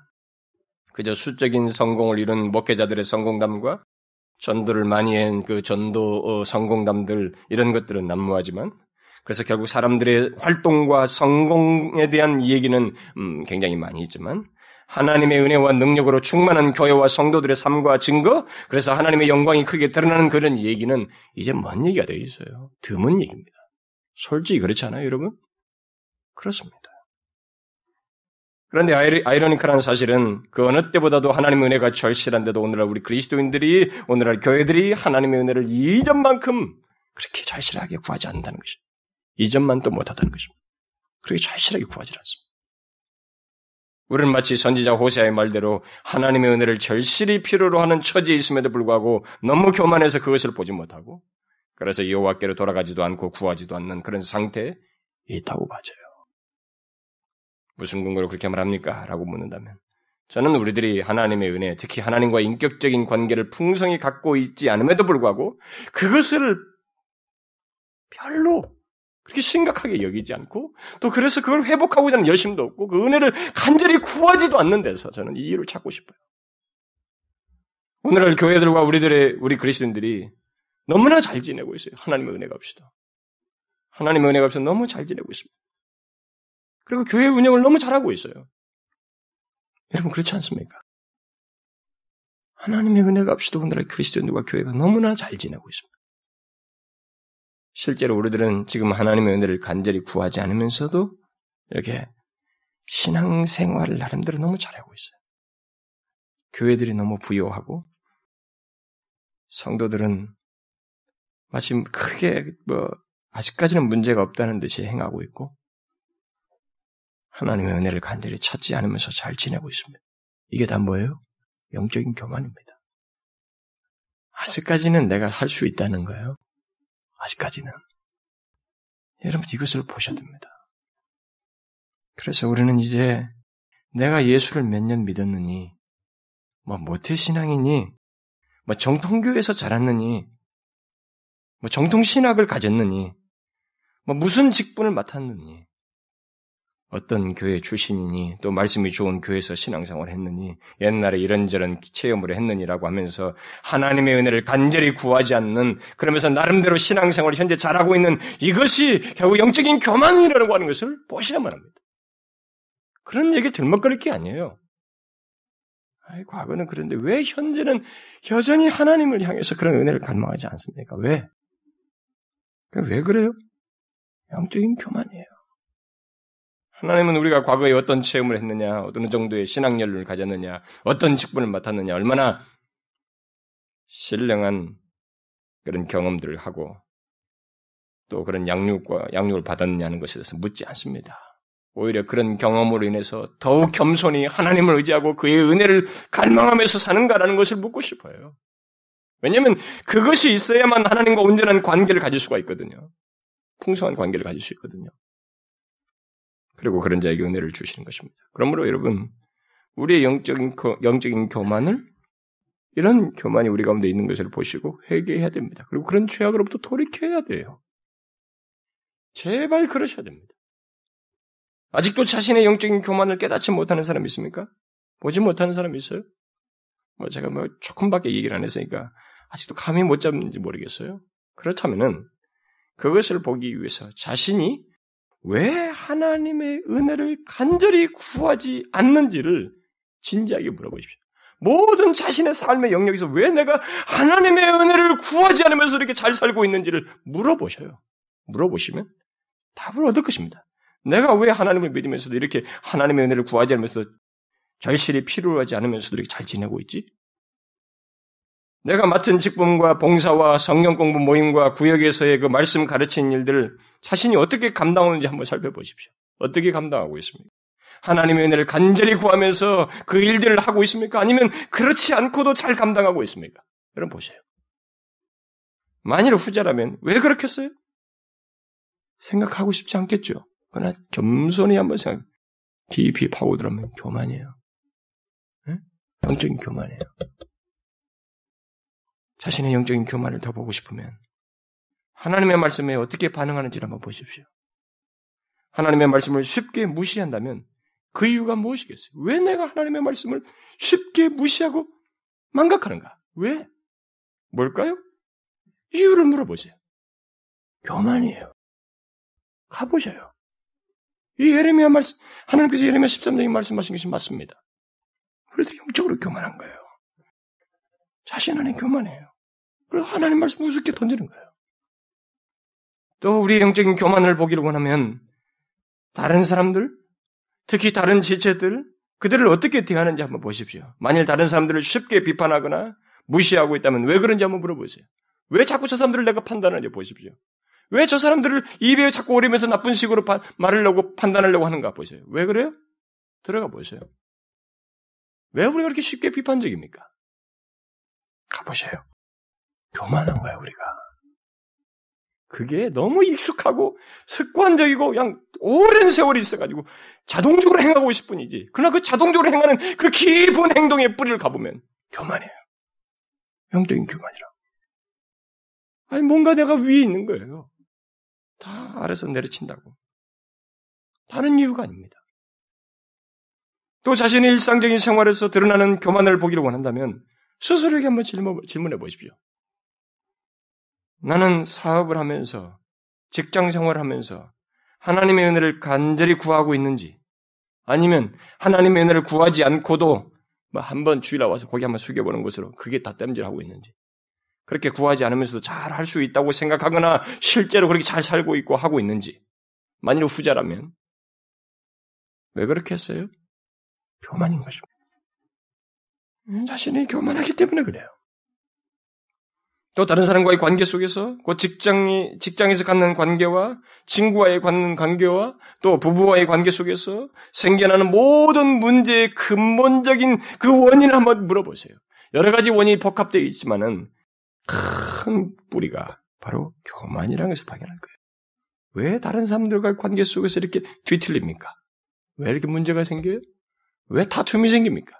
그저 수적인 성공을 이룬 목회자들의 성공담과 전도를 많이 한 그 전도 어, 성공담들 이런 것들은 난무하지만 그래서 결국 사람들의 활동과 성공에 대한 얘기는 음, 굉장히 많이 있지만 하나님의 은혜와 능력으로 충만한 교회와 성도들의 삶과 증거, 그래서 하나님의 영광이 크게 드러나는 그런 얘기는 이제 뭔 얘기가 되어 있어요? 드문 얘기입니다. 솔직히 그렇지 않아요, 여러분? 그렇습니다. 그런데 아이러니컬한 사실은 그 어느 때보다도 하나님의 은혜가 절실한데도 오늘날 우리 그리스도인들이, 오늘날 교회들이 하나님의 은혜를 이전만큼 그렇게 절실하게 구하지 않는다는 것입니다. 이전만 또 못하다는 것입니다. 그렇게 절실하게 구하지 않습니다. 우리는 마치 선지자 호세아의 말대로 하나님의 은혜를 절실히 필요로 하는 처지에 있음에도 불구하고 너무 교만해서 그것을 보지 못하고 그래서 여호와께로 돌아가지도 않고 구하지도 않는 그런 상태에 있다고 봐져요. 무슨 근거로 그렇게 말합니까? 라고 묻는다면 저는 우리들이 하나님의 은혜, 특히 하나님과 인격적인 관계를 풍성히 갖고 있지 않음에도 불구하고 그것을 별로 그렇게 심각하게 여기지 않고 또 그래서 그걸 회복하고자 하는 열심도 없고 그 은혜를 간절히 구하지도 않는 데서 저는 이유를 찾고 싶어요. 오늘날 교회들과 우리들의 우리 그리스도인들이 너무나 잘 지내고 있어요. 하나님의 은혜가 없이도. 하나님의 은혜가 없이도 너무 잘 지내고 있습니다. 그리고 교회 운영을 너무 잘하고 있어요. 여러분 그렇지 않습니까? 하나님의 은혜가 없이도 오늘날 그리스도인들과 교회가 너무나 잘 지내고 있습니다. 실제로 우리들은 지금 하나님의 은혜를 간절히 구하지 않으면서도 이렇게 신앙생활을 나름대로 너무 잘하고 있어요. 교회들이 너무 부여하고 성도들은 마침 크게 뭐 아직까지는 문제가 없다는 듯이 행하고 있고 하나님의 은혜를 간절히 찾지 않으면서 잘 지내고 있습니다. 이게 다 뭐예요? 영적인 교만입니다. 아직까지는 내가 할 수 있다는 거예요. 아직까지는. 여러분 이것을 보셔야 됩니다. 그래서 우리는 이제 내가 예수를 몇 년 믿었느니, 뭐 모태신앙이니, 뭐 정통교에서 자랐느니, 뭐 정통신학을 가졌느니, 뭐 무슨 직분을 맡았느니, 어떤 교회 출신이니 또 말씀이 좋은 교회에서 신앙생활을 했느니 옛날에 이런저런 체험을 했느니라고 하면서 하나님의 은혜를 간절히 구하지 않는 그러면서 나름대로 신앙생활을 현재 잘하고 있는 이것이 결국 영적인 교만이라고 하는 것을 보셔야만 합니다. 그런 얘기 들먹거릴 게 아니에요. 아이, 과거는 그런데 왜 현재는 여전히 하나님을 향해서 그런 은혜를 갈망하지 않습니까? 왜? 왜 그래요? 영적인 교만이에요. 하나님은 우리가 과거에 어떤 체험을 했느냐, 어느 정도의 신앙열을 가졌느냐, 어떤 직분을 맡았느냐, 얼마나 신령한 그런 경험들을 하고 또 그런 양육과 양육을 받았느냐 하는 것에 대해서 묻지 않습니다. 오히려 그런 경험으로 인해서 더욱 겸손히 하나님을 의지하고 그의 은혜를 갈망하면서 사는가라는 것을 묻고 싶어요. 왜냐하면 그것이 있어야만 하나님과 온전한 관계를 가질 수가 있거든요. 풍성한 관계를 가질 수 있거든요. 그리고 그런 자에게 은혜를 주시는 것입니다. 그러므로 여러분, 우리의 영적인, 영적인 교만을 이런 교만이 우리 가운데 있는 것을 보시고 회개해야 됩니다. 그리고 그런 죄악으로부터 돌이켜야 돼요. 제발 그러셔야 됩니다. 아직도 자신의 영적인 교만을 깨닫지 못하는 사람이 있습니까? 보지 못하는 사람이 있어요? 뭐 제가 뭐 조금밖에 얘기를 안 했으니까 아직도 감이 못 잡는지 모르겠어요. 그렇다면은 그것을 보기 위해서 자신이 왜 하나님의 은혜를 간절히 구하지 않는지를 진지하게 물어보십시오. 모든 자신의 삶의 영역에서 왜 내가 하나님의 은혜를 구하지 않으면서 이렇게 잘 살고 있는지를 물어보셔요. 물어보시면 답을 얻을 것입니다. 내가 왜 하나님을 믿으면서도 이렇게 하나님의 은혜를 구하지 않으면서 절실히 필요하지 않으면서도 이렇게 잘 지내고 있지? 내가 맡은 직분과 봉사와 성경 공부 모임과 구역에서의 그 말씀 가르치는 일들을 자신이 어떻게 감당하는지 한번 살펴보십시오. 어떻게 감당하고 있습니까? 하나님의 은혜를 간절히 구하면서 그 일들을 하고 있습니까? 아니면 그렇지 않고도 잘 감당하고 있습니까? 여러분 보세요. 만일 후자라면 왜 그렇겠어요? 생각하고 싶지 않겠죠. 그러나 겸손히 한번 생각, 깊이 파고들면 교만이에요. 네? 영적인 교만이에요. 자신의 영적인 교만을 더 보고 싶으면 하나님의 말씀에 어떻게 반응하는지를 한번 보십시오. 하나님의 말씀을 쉽게 무시한다면 그 이유가 무엇이겠어요? 왜 내가 하나님의 말씀을 쉽게 무시하고 망각하는가? 왜? 뭘까요? 이유를 물어보세요. 교만이에요. 가보셔요. 이 예레미야 말씀, 하나님께서 예레미야 13장에 말씀하신 것이 맞습니다. 우리들이 영적으로 교만한 거예요. 자신 안에 교만해요. 하나님 말씀 우습게 던지는 거예요. 또 우리의 영적인 교만을 보기를 원하면 다른 사람들, 특히 다른 지체들, 그들을 어떻게 대하는지 한번 보십시오. 만일 다른 사람들을 쉽게 비판하거나 무시하고 있다면 왜 그런지 한번 물어보세요. 왜 자꾸 저 사람들을 내가 판단하는지 보십시오. 왜 저 사람들을 입에 자꾸 오리면서 나쁜 식으로 파, 말하려고 판단하려고 하는가 보세요. 왜 그래요? 들어가 보세요. 왜 우리가 그렇게 쉽게 비판적입니까? 가보세요. 교만한 거야, 우리가. 그게 너무 익숙하고 습관적이고 그냥 오랜 세월이 있어가지고 자동적으로 행하고 있을 뿐이지. 그러나 그 자동적으로 행하는 그 깊은 행동의 뿌리를 가보면 교만해요. 영적인 교만이라. 아니, 뭔가 내가 위에 있는 거예요. 다 아래서 내려친다고. 다른 이유가 아닙니다. 또 자신의 일상적인 생활에서 드러나는 교만을 보기를 원한다면 스스로에게 한번 질문해 보십시오. 나는 사업을 하면서 직장 생활을 하면서 하나님의 은혜를 간절히 구하고 있는지 아니면 하나님의 은혜를 구하지 않고도 뭐 한번 주일에 와서 고기 한번 숙여보는 것으로 그게 다 땜질하고 있는지 그렇게 구하지 않으면서도 잘 할 수 있다고 생각하거나 실제로 그렇게 잘 살고 있고 하고 있는지 만일 후자라면 왜 그렇게 했어요? 교만인 것입니다. 자신이 교만하기 때문에 그래요. 또 다른 사람과의 관계 속에서 그 직장이 직장에서 갖는 관계와 친구와의 갖는 관계와 또 부부와의 관계 속에서 생겨나는 모든 문제의 근본적인 그 원인을 한번 물어보세요. 여러 가지 원인이 복합되어 있지만은 큰 뿌리가 바로 교만이라는 것을 발견할 거예요. 왜 다른 사람들과의 관계 속에서 이렇게 뒤틀립니까? 왜 이렇게 문제가 생겨요? 왜 다툼이 생깁니까?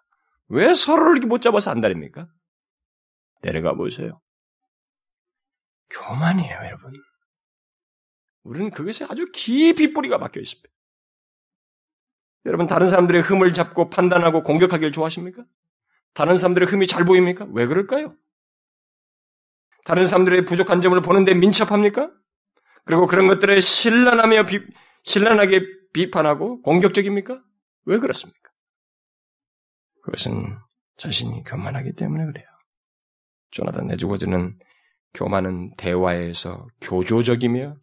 왜 서로를 이렇게 못 잡아서 안달입니까? 내려가 보세요. 교만이에요, 여러분. 우리는 그것에 아주 깊이 뿌리가 박혀 있습니다. 여러분, 다른 사람들의 흠을 잡고 판단하고 공격하기를 좋아하십니까? 다른 사람들의 흠이 잘 보입니까? 왜 그럴까요? 다른 사람들의 부족한 점을 보는데 민첩합니까? 그리고 그런 것들에 신란하며 비, 신란하게 비판하고 공격적입니까? 왜 그렇습니까? 그것은 자신이 교만하기 때문에 그래요. 조나단 내주고즈는 교만은 대화에서 교조적이며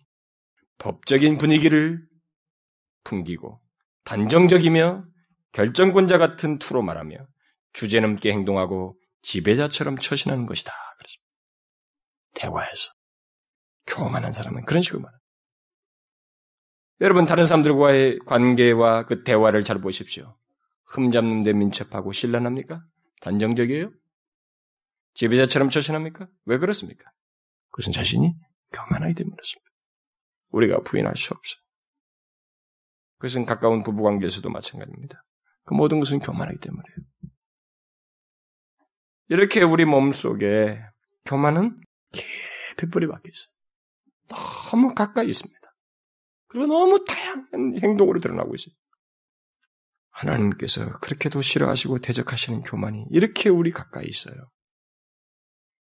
법적인 분위기를 풍기고 단정적이며 결정권자 같은 투로 말하며 주제넘게 행동하고 지배자처럼 처신하는 것이다. 그렇습니다. 대화에서 교만한 사람은 그런 식으로 말합니다. 여러분 다른 사람들과의 관계와 그 대화를 잘 보십시오. 흠 잡는 데 민첩하고 신란합니까? 단정적이에요? 지배자처럼 처신합니까? 왜 그렇습니까? 그것은 자신이 교만하기 때문에 그렇습니다. 우리가 부인할 수 없어요. 그것은 가까운 부부관계에서도 마찬가지입니다. 그 모든 것은 교만하기 때문이에요. 이렇게 우리 몸 속에 교만은 깊이 뿌리 박혀 있어요. 너무 가까이 있습니다. 그리고 너무 다양한 행동으로 드러나고 있어요. 하나님께서 그렇게도 싫어하시고 대적하시는 교만이 이렇게 우리 가까이 있어요.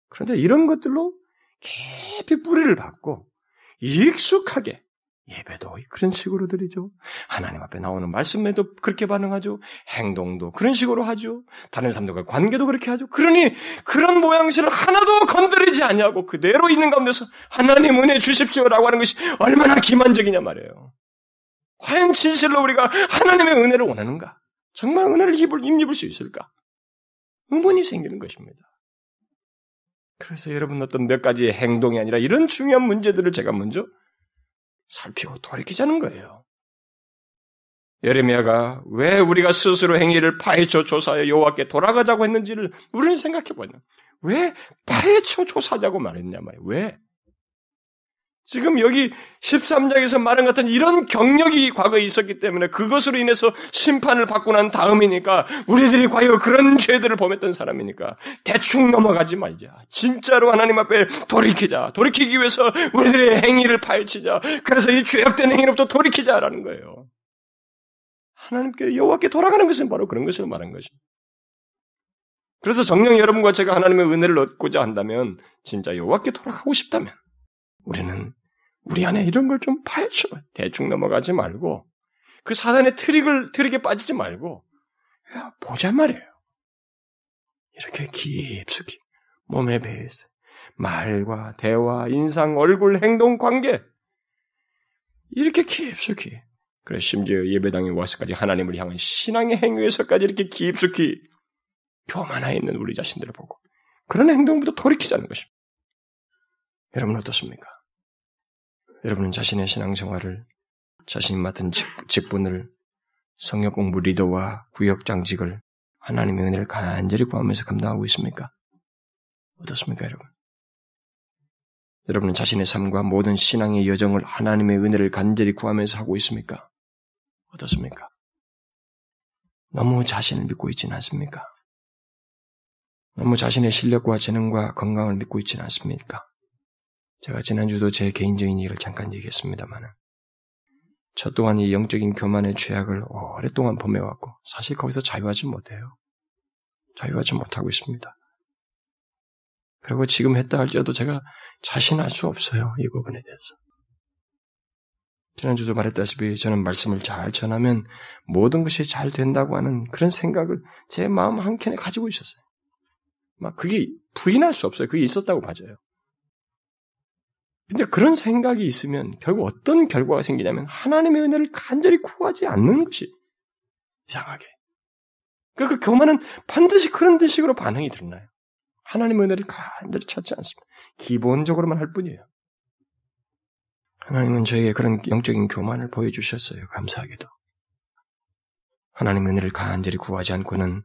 그런데 이런 것들로 깊이 뿌리를 받고 익숙하게 예배도 그런 식으로 드리죠. 하나님 앞에 나오는 말씀에도 그렇게 반응하죠. 행동도 그런 식으로 하죠. 다른 사람들과 관계도 그렇게 하죠. 그러니 그런 모양새를 하나도 건드리지 않냐고 그대로 있는 가운데서 하나님 은혜 주십시오라고 하는 것이 얼마나 기만적이냐 말이에요. 과연 진실로 우리가 하나님의 은혜를 원하는가? 정말 은혜를 입을, 입을 수 있을까? 의문이 생기는 것입니다. 그래서 여러분 어떤 몇 가지의 행동이 아니라 이런 중요한 문제들을 제가 먼저 살피고 돌이키자는 거예요. 예레미야가 왜 우리가 스스로 행위를 파헤쳐 조사하여 여호와께 돌아가자고 했는지를 우리는 생각해 보냐. 왜 파헤쳐 조사하자고 말했냐 말이에요. 왜? 지금 여기 13장에서 말한 같은 이런 경력이 과거에 있었기 때문에 그것으로 인해서 심판을 받고 난 다음이니까 우리들이 과연 그런 죄들을 범했던 사람이니까 대충 넘어가지 말자. 진짜로 하나님 앞에 돌이키자. 돌이키기 위해서 우리들의 행위를 파헤치자. 그래서 이 죄악된 행위로부터 돌이키자라는 거예요. 하나님께 여호와께 돌아가는 것은 바로 그런 것을 말한 것입니다. 그래서 정녕 여러분과 제가 하나님의 은혜를 얻고자 한다면 진짜 여호와께 돌아가고 싶다면 우리는 우리 안에 이런 걸 좀 파헤쳐. 대충 넘어가지 말고, 그 사단의 트릭을, 트릭에 빠지지 말고, 야, 보자 말이에요. 이렇게 깊숙이, 몸에 배에서, 말과 대화, 인상, 얼굴, 행동, 관계, 이렇게 깊숙이, 그래, 심지어 예배당에 와서까지 하나님을 향한 신앙의 행위에서까지 이렇게 깊숙이 교만해 있는 우리 자신들을 보고, 그런 행동부터 돌이키자는 것입니다. 여러분 어떻습니까? 여러분은 자신의 신앙생활을 자신이 맡은 직, 분을 성역 공부 리더와 구역장직을 하나님의 은혜를 간절히 구하면서 감당하고 있습니까? 어떻습니까, 여러분? 여러분은 자신의 삶과 모든 신앙의 여정을 하나님의 은혜를 간절히 구하면서 하고 있습니까? 어떻습니까? 너무 자신을 믿고 있지는 않습니까? 너무 자신의 실력과 재능과 건강을 믿고 있지는 않습니까? 제가 지난주도 제 개인적인 일을 잠깐 얘기했습니다만은 저 또한 이 영적인 교만의 죄악을 오랫동안 범해왔고 사실 거기서 자유하지 못해요. 자유하지 못하고 있습니다. 그리고 지금 했다 할지라도 제가 자신할 수 없어요. 이 부분에 대해서. 지난주도 말했다시피 저는 말씀을 잘 전하면 모든 것이 잘 된다고 하는 그런 생각을 제 마음 한켠에 가지고 있었어요. 막 그게 부인할 수 없어요. 그게 있었다고 맞아요. 근데 그런 생각이 있으면 결국 어떤 결과가 생기냐면 하나님의 은혜를 간절히 구하지 않는 것이 이상하게. 그러니까 그 교만은 반드시 그런 식으로 반응이 드러나요. 하나님의 은혜를 간절히 찾지 않습니다. 기본적으로만 할 뿐이에요. 하나님은 저에게 그런 영적인 교만을 보여주셨어요. 감사하게도. 하나님의 은혜를 간절히 구하지 않고는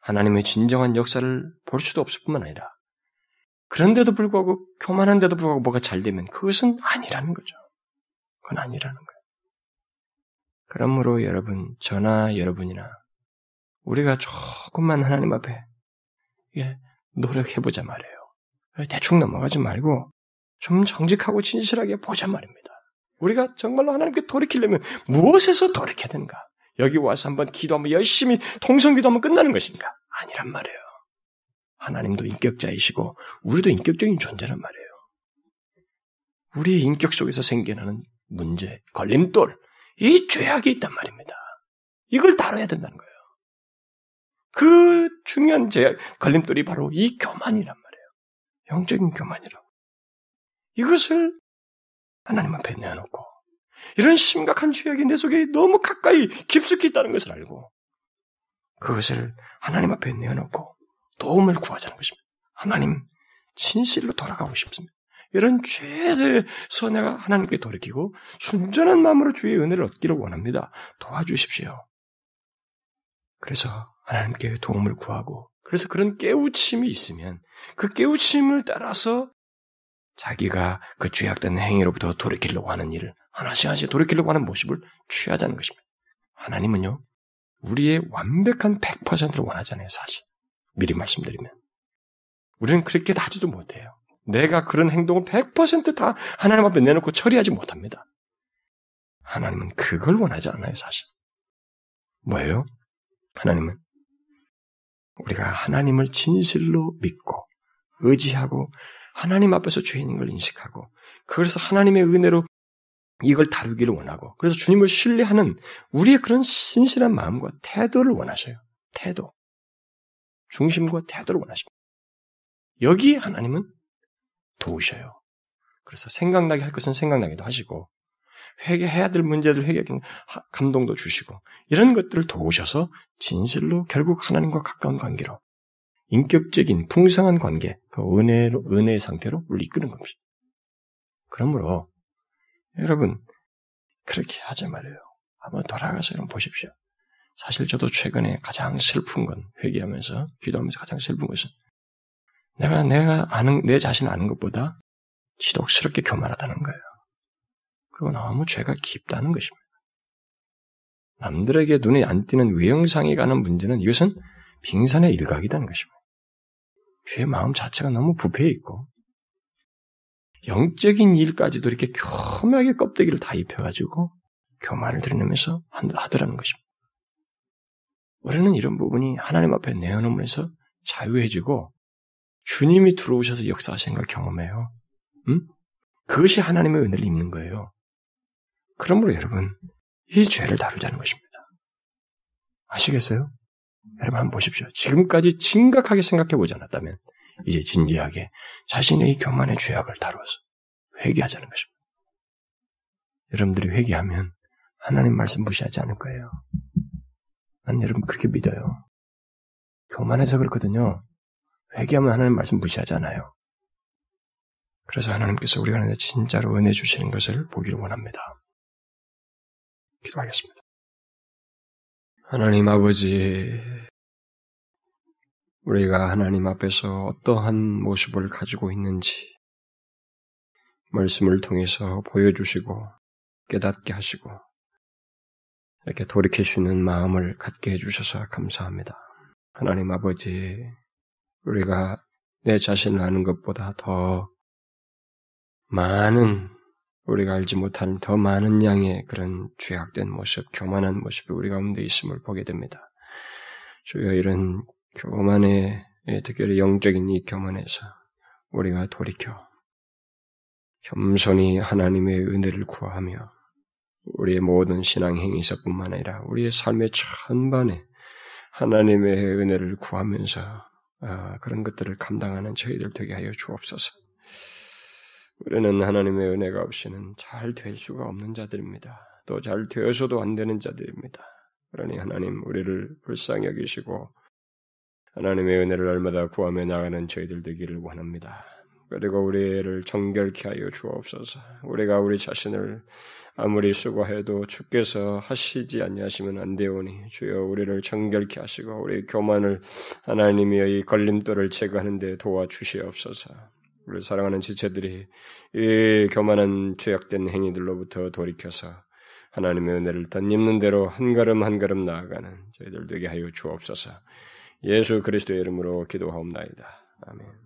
하나님의 진정한 역사를 볼 수도 없을 뿐만 아니라 그런데도 불구하고 교만한데도 불구하고 뭐가 잘 되면 그것은 아니라는 거죠. 그건 아니라는 거예요. 그러므로 여러분, 저나 여러분이나 우리가 조금만 하나님 앞에 예, 노력해보자 말이에요. 대충 넘어가지 말고 좀 정직하고 진실하게 보자 말입니다. 우리가 정말로 하나님께 돌이키려면 무엇에서 돌이켜야 되는가? 여기 와서 한번 기도 하면 열심히 통성기도 하면 끝나는 것인가? 아니란 말이에요. 하나님도 인격자이시고 우리도 인격적인 존재란 말이에요. 우리의 인격 속에서 생겨나는 문제, 걸림돌, 이 죄악이 있단 말입니다. 이걸 다뤄야 된다는 거예요. 그 중요한 제 걸림돌이 바로 이 교만이란 말이에요. 영적인 교만이라고. 이것을 하나님 앞에 내어놓고 이런 심각한 죄악이 내 속에 너무 가까이 깊숙이 있다는 것을 알고 그것을 하나님 앞에 내어놓고 도움을 구하자는 것입니다. 하나님 진실로 돌아가고 싶습니다. 이런 죄에서 내가 하나님께 돌이키고 순전한 마음으로 주의 은혜를 얻기를 원합니다. 도와주십시오. 그래서 하나님께 도움을 구하고 그래서 그런 깨우침이 있으면 그 깨우침을 따라서 자기가 그 죄악된 행위로부터 돌이키려고 하는 일을 하나씩 하나씩 돌이키려고 하는 모습을 취하자는 것입니다. 하나님은요, 우리의 완벽한 100%를 원하잖아요, 사실. 미리 말씀드리면. 우리는 그렇게 하지도 못해요. 내가 그런 행동을 100%다 하나님 앞에 내놓고 처리하지 못합니다. 하나님은 그걸 원하지 않아요, 사실. 뭐예요? 하나님은 우리가 하나님을 진실로 믿고 의지하고 하나님 앞에서 죄인인 걸 인식하고 그래서 하나님의 은혜로 이걸 다루기를 원하고 그래서 주님을 신뢰하는 우리의 그런 신실한 마음과 태도를 원하셔요. 태도. 중심과 태도를 원하십니다. 여기에 하나님은 도우셔요. 그래서 생각나게 할 것은 생각나기도 하시고 회개해야 될 문제들 회개 감동도 주시고 이런 것들을 도우셔서 진실로 결국 하나님과 가까운 관계로 인격적인 풍성한 관계, 그 은혜로 은혜의 상태로 우리 이끄는 겁니다. 그러므로 여러분 그렇게 하지 말아요. 한번 돌아가서 여러분 보십시오. 사실 저도 최근에 가장 슬픈 건 회개하면서 기도하면서 가장 슬픈 것은 내가 내가 아는 내 자신 아는 것보다 지독스럽게 교만하다는 거예요. 그리고 너무 죄가 깊다는 것입니다. 남들에게 눈에 안 띄는 외형상에 가는 문제는 이것은 빙산의 일각이라는 것입니다. 죄의 마음 자체가 너무 부패해 있고 영적인 일까지도 이렇게 교묘하게 껍데기를 다 입혀가지고 교만을 드러내면서 하더라는 것입니다. 우리는 이런 부분이 하나님 앞에 내어놓으면서 자유해지고 주님이 들어오셔서 역사하시는 걸 경험해요. 음? 그것이 하나님의 은혜를 입는 거예요. 그러므로 여러분, 이 죄를 다루자는 것입니다. 아시겠어요? 여러분 한번 보십시오. 지금까지 심각하게 생각해 보지 않았다면 이제 진지하게 자신의 교만의 죄악을 다루어서 회개하자는 것입니다. 여러분들이 회개하면 하나님 말씀 무시하지 않을 거예요. 난 여러분 그렇게 믿어요. 교만해서 그렇거든요. 회개하면 하나님 말씀 무시하잖아요. 그래서 하나님께서 우리 가운데 진짜로 은혜 주시는 것을 보기를 원합니다. 기도하겠습니다. 하나님 아버지, 우리가 하나님 앞에서 어떠한 모습을 가지고 있는지 말씀을 통해서 보여주시고 깨닫게 하시고 이렇게 돌이키시는 마음을 갖게 해주셔서 감사합니다. 하나님 아버지, 우리가 내 자신을 아는 것보다 더 많은 우리가 알지 못하는 더 많은 양의 그런 죄악된 모습, 교만한 모습이 우리 가운데 있음을 보게 됩니다. 주여 이런 교만의 특별히 영적인 이 교만에서 우리가 돌이켜 겸손히 하나님의 은혜를 구하며 우리의 모든 신앙 행위서뿐만 아니라 우리의 삶의 전반에 하나님의 은혜를 구하면서 아, 그런 것들을 감당하는 저희들 되게 하여 주옵소서. 우리는 하나님의 은혜가 없이는 잘 될 수가 없는 자들입니다. 또 잘 되어서도 안 되는 자들입니다. 그러니 하나님 우리를 불쌍히 여기시고 하나님의 은혜를 얼마다 구하며 나가는 저희들 되기를 원합니다. 그리고 우리를 정결케 하여 주옵소서. 우리가 우리 자신을 아무리 수고해도 주께서 하시지 아니하시면 안 되오니 주여 우리를 정결케 하시고 우리 교만을 하나님의 이 걸림돌을 제거하는 데 도와주시옵소서. 우리 사랑하는 지체들이 이 교만한 죄악된 행위들로부터 돌이켜서 하나님의 은혜를 덧입는 대로 한 걸음 한 걸음 나아가는 저희들 되게 하여 주옵소서. 예수 그리스도의 이름으로 기도하옵나이다. 아멘.